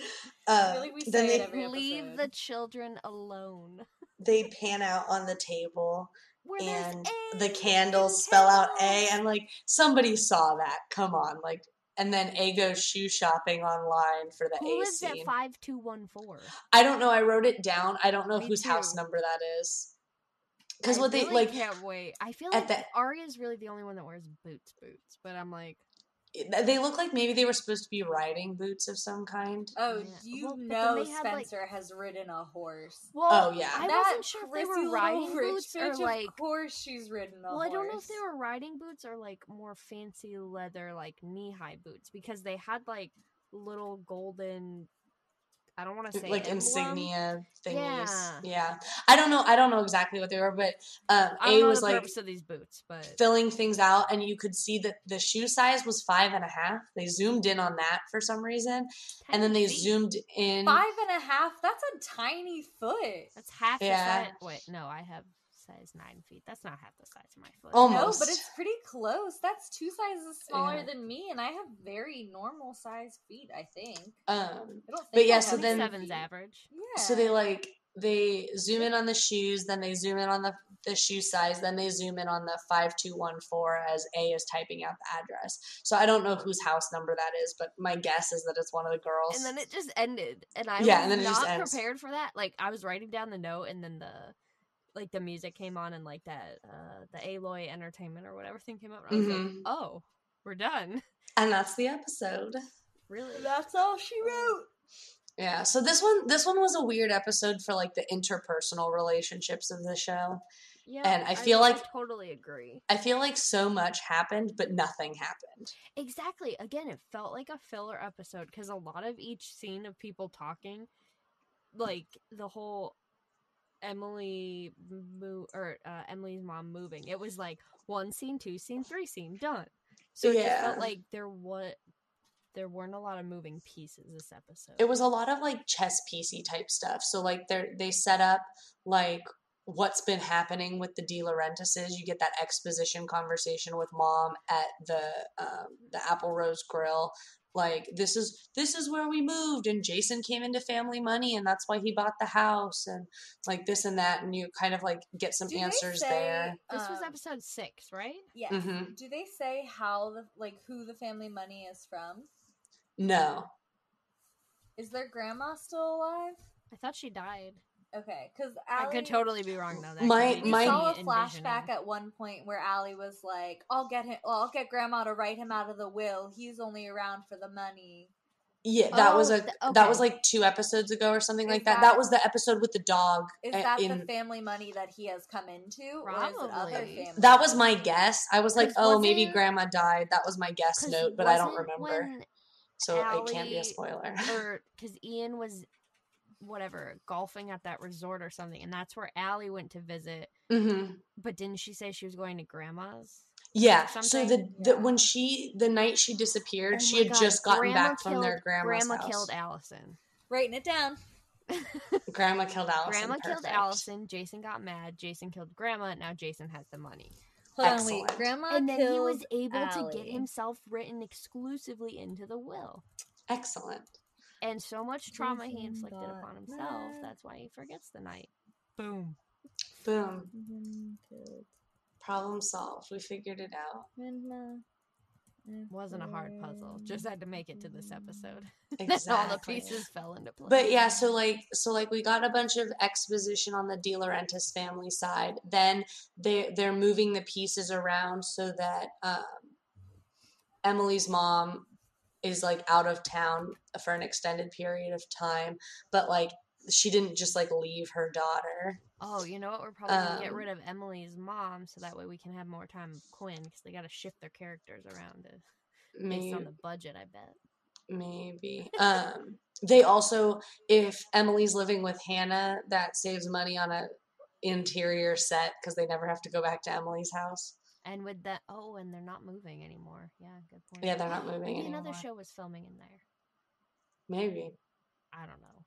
I Um, feel like we then say it they every Leave the children alone. they pan out on the table Where and A the in candles spell out A and like somebody saw that. Come on, like and then A goes shoe shopping online for the Who A lives at five two one four? I don't know. I wrote it down. I don't know Me whose house number that is. Because I what they really like, can't wait. I feel at like the- Aria's really the only one that wears boots, boots. But I'm like, they look like maybe they were supposed to be riding boots of some kind. Oh, Yeah. you Well, know they had, like- Spencer has ridden a horse. Oh, well, Oh, yeah. I That wasn't sure if they were riding boots or like. Of course, she's ridden a Well, horse. I don't know if they were riding boots or like more fancy leather, like knee high boots, because they had like little golden. I don't want to say like emblem. insignia thingies. Yeah. Yeah. I don't know. I don't know exactly what they were, but um, A was the like purpose of these boots, but filling things out, and you could see that the shoe size was five and a half. They zoomed in on that for some reason, and then they feet. zoomed in. Five and a half. That's a tiny foot. That's half Yeah. the. Wait, no, I have size nine feet. That's not half the size of my foot. Oh, No, Almost. but it's pretty close. That's two sizes smaller Yeah. than me, and I have very normal size feet. I think. Um, I think But yeah, I so then- seven's feet. average. Yeah. so they like they zoom in on the shoes, then they zoom in on the the shoe size, then they zoom in on the five two one four as A is typing out the address. So I don't know whose house number that is, but my guess is that it's one of the girls. And then it just ended, and I Yeah, was and then it not prepared for that. Like I was writing down the note, and then the like the music came on, and like that uh the Alloy Entertainment or whatever thing came up. And I was like, oh, we're done. and that's the episode. Really? That's all she wrote. Yeah. So this one this one was a weird episode for like the interpersonal relationships of the show. Yeah. And I feel I like- I totally agree. I feel like so much happened, but nothing happened. Exactly. Again, it felt like a filler episode because a lot of each scene of people talking, like the whole Emily mo- or uh, Emily's mom moving. It was like one scene, two scene, three scene, done. So it just Yeah. felt like there was there weren't a lot of moving pieces this episode. It was a lot of like chess piecey type stuff. So like they they set up like what's been happening with the DiLaurentises. You get that exposition conversation with mom at the um, the Apple Rose Grill. Like this is this is where we moved, and Jason came into family money, and that's why he bought the house, and like this and that, and you kind of like get some Do answers say- there. this was um, episode six, right? Yes. Mhm. Do they say how the like who the family money is from? No, Is their grandma still alive? I thought she died. Okay, because I could totally be wrong though. That My- could be We my- saw a flashback at one point where Allie was like, "I'll get him. Well, I'll get Grandma to write him out of the will. He's only around for the money." yeah, that was Oh, a th- that was like two episodes ago or something Is like that. that- That was the episode with the dog. Is uh, that in, the family money that he has come into, or is it other Probably. family? That was money? my guess. I was like, oh, maybe wasn't- grandma died. That was my guess 'Cause note, but I don't remember. when so it can't be a spoiler. because Ian was whatever golfing at that resort or something, and that's where Allie went to visit. hmm But didn't she say she was going to grandma's? Yeah. So the, the Yeah. when she the night she disappeared, Oh she had God, just gotten Grandma back from their killed- grandma's Grandma house. killed Alison. writing it down. grandma killed Alison. Grandma killed. Alison. Jason got mad. Jason killed Grandma. Now Jason has the money, Hold on, Excellent. wait. Grandma and then he was able to get himself written exclusively into the will. Excellent. And so much trauma he inflicted got upon himself. mad. That's why he forgets the night. Boom. Boom. Problem solved. We figured it out. Grandma Wasn't a hard puzzle. Just had to make it to this episode. Exactly. All the pieces fell into place. But yeah, so like so like we got a bunch of exposition on the DiLaurentis family side. Then they they're moving the pieces around so that um, Emily's mom is like out of town for an extended period of time, but like she didn't just like leave her daughter. Oh, you know what? We're probably gonna get Um, rid of Emily's mom, so that way we can have more time with Quinn, because they got to shift their characters around to, based Maybe on the budget. I bet. maybe. Um they also if Emily's living with Hannah, that saves money on a interior set because they never have to go back to Emily's house. And with that, oh, and they're not moving anymore. Yeah, good point. Yeah, they're not moving Maybe anymore. another show was filming in there. Maybe. I don't know.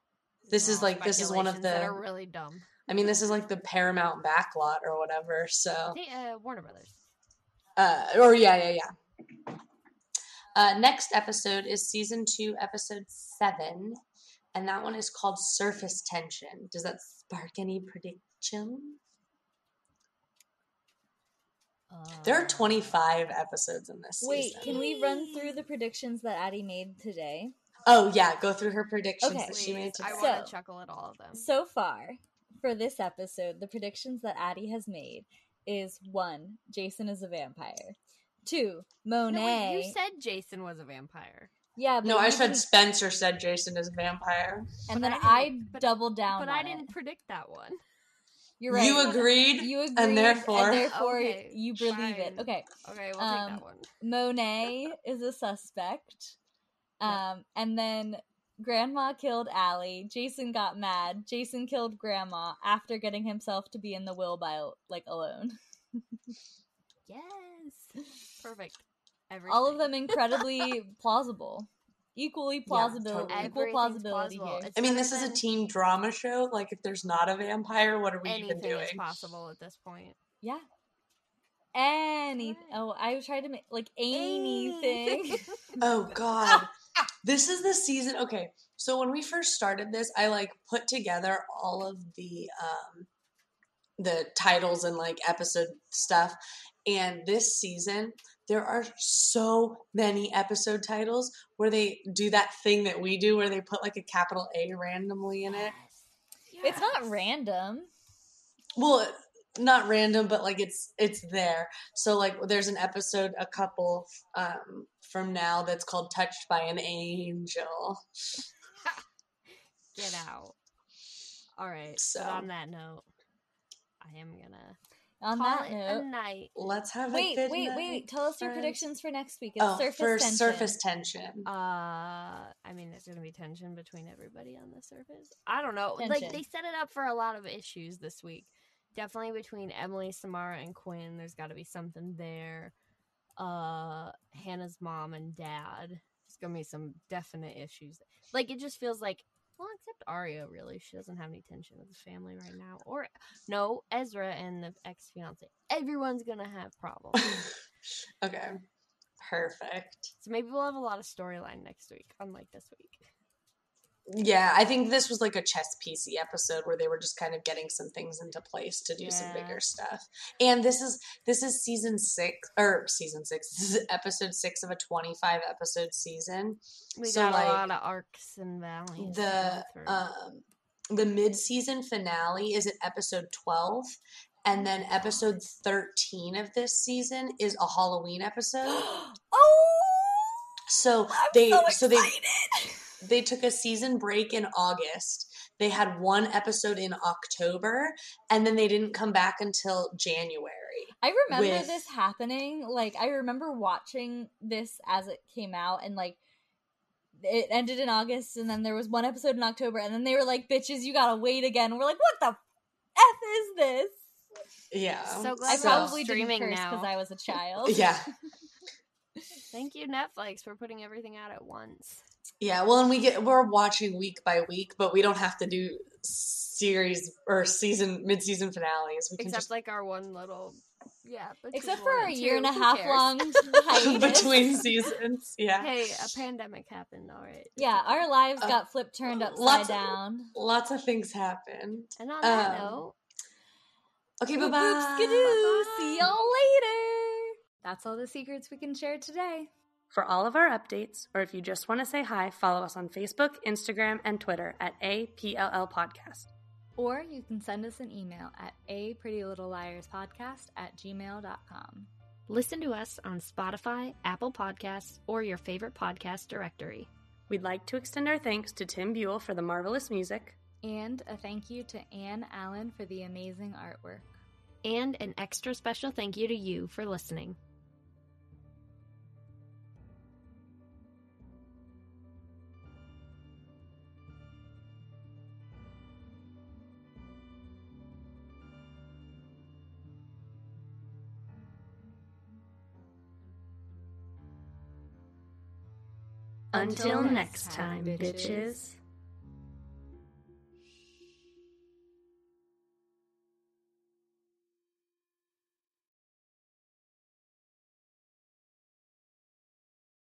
This is like this is one of speculations that the are really dumb. I mean this is like the Paramount backlot or whatever. So They, uh, Warner Brothers. uh or yeah, yeah, yeah. Uh next episode is season 2 episode 7 and that one is called Surface Tension. Does that spark any prediction? There are Uh, 25 episodes in this Wait, season. can we run through the predictions that Addie made today? Oh yeah, go through her predictions Okay. that she made Please, I today. want So- to chuckle at all of them. So far, for this episode, the predictions that Addie has made is one, Jason is a vampire. Two, No, Mona. wait, you said Jason was a vampire. yeah, but no, I said Spencer said Jason is a vampire. and But then I I, doubled down. But on I didn't predict that one. You're right. You agreed, You agreed, and therefore, therefore Okay, you believe it. Okay, Okay, we'll Um, take that one. Mona is a suspect. Yeah. Um, and then Grandma killed Allie. Jason got mad. Jason killed Grandma after getting himself to be in the will by like alone. Yes. Perfect. All of them incredibly plausible. Equally plausibility. totally. Equal plausibility plausible. here. I mean, this is a than teen drama show. Like, if there's not a vampire, what are we even Anything doing? is possible at this point. Yeah. Any Right. oh, I tried to make like anything. Oh God, This is the season. Okay, so when we first started this, I like put together all of the um the titles and like episode stuff. And this season, there are so many episode titles where they do that thing that we do where they put like a capital A randomly in it. It's not random. Well, not random, but like it's it's there. So like there's an episode a couple um from now that's called Touched by an Angel. Get out. All right. So- So on that note, I am gonna On call that it a note, night. Let's have wait, a good wait, night, wait. Tell us your predictions for next week. It's Oh, surface for tension. surface tension. Uh, I mean, there's gonna be tension between everybody on the surface. I don't know. Like they set it up for a lot of issues this week. Definitely between Emily, Samara, and Quinn. There's got to be something there. Uh, Hannah's mom and dad. There's gonna be some definite issues. Like it just feels like. Well, except Aria, really, she doesn't have any tension with the family right now. Or no, Ezra and the ex fiance. Everyone's gonna have problems. okay. Perfect. so maybe we'll have a lot of storyline next week, unlike this week. Yeah, I think this was like a chess piecey episode where they were just kind of getting some things into place to do some bigger stuff. And this is this is season six or season six. This is episode six of a twenty five episode season. We So, got like, a lot of arcs and valleys. The um the mid season finale is at episode twelve. And then episode thirteen of this season is a Halloween episode. oh, So I'm they so so they. they took a season break in August. They had one episode in October, and then they didn't come back until January. I remember with- this happening. Like I remember watching this as it came out, and like it ended in August, and then there was one episode in October, and then they were like, "Bitches, you gotta wait again." We're like, "What the f is this?" Yeah. So glad I So- probably streaming didn't curse now. because I was a child. Yeah. Thank you, Netflix, for putting everything out at once. Yeah. Well, and we get we're watching week by week, but we don't have to do series or season mid season finales. We can Except just like our one little, yeah. Except for a year two, and a half cares? long hiatus. between seasons. Yeah. Hey, a pandemic happened, all right. Yeah, our lives Uh, got flipped turned upside lots of- down. Lots of things happened. And on that Um, note, Okay. Bye bye. skidoo. See y'all later. That's all the secrets we can share today. For all of our updates, or if you just want to say hi, follow us on Facebook, Instagram, and Twitter at APLL Podcast. Or you can send us an email at a pretty little liars podcast at gmail.com. listen to us on Spotify, Apple Podcasts, or your favorite podcast directory. We'd like to extend our thanks to Tim Buell for the marvelous music. And a thank you to Anne Allen for the amazing artwork. And an extra special thank you to you for listening. Until next time, bitches.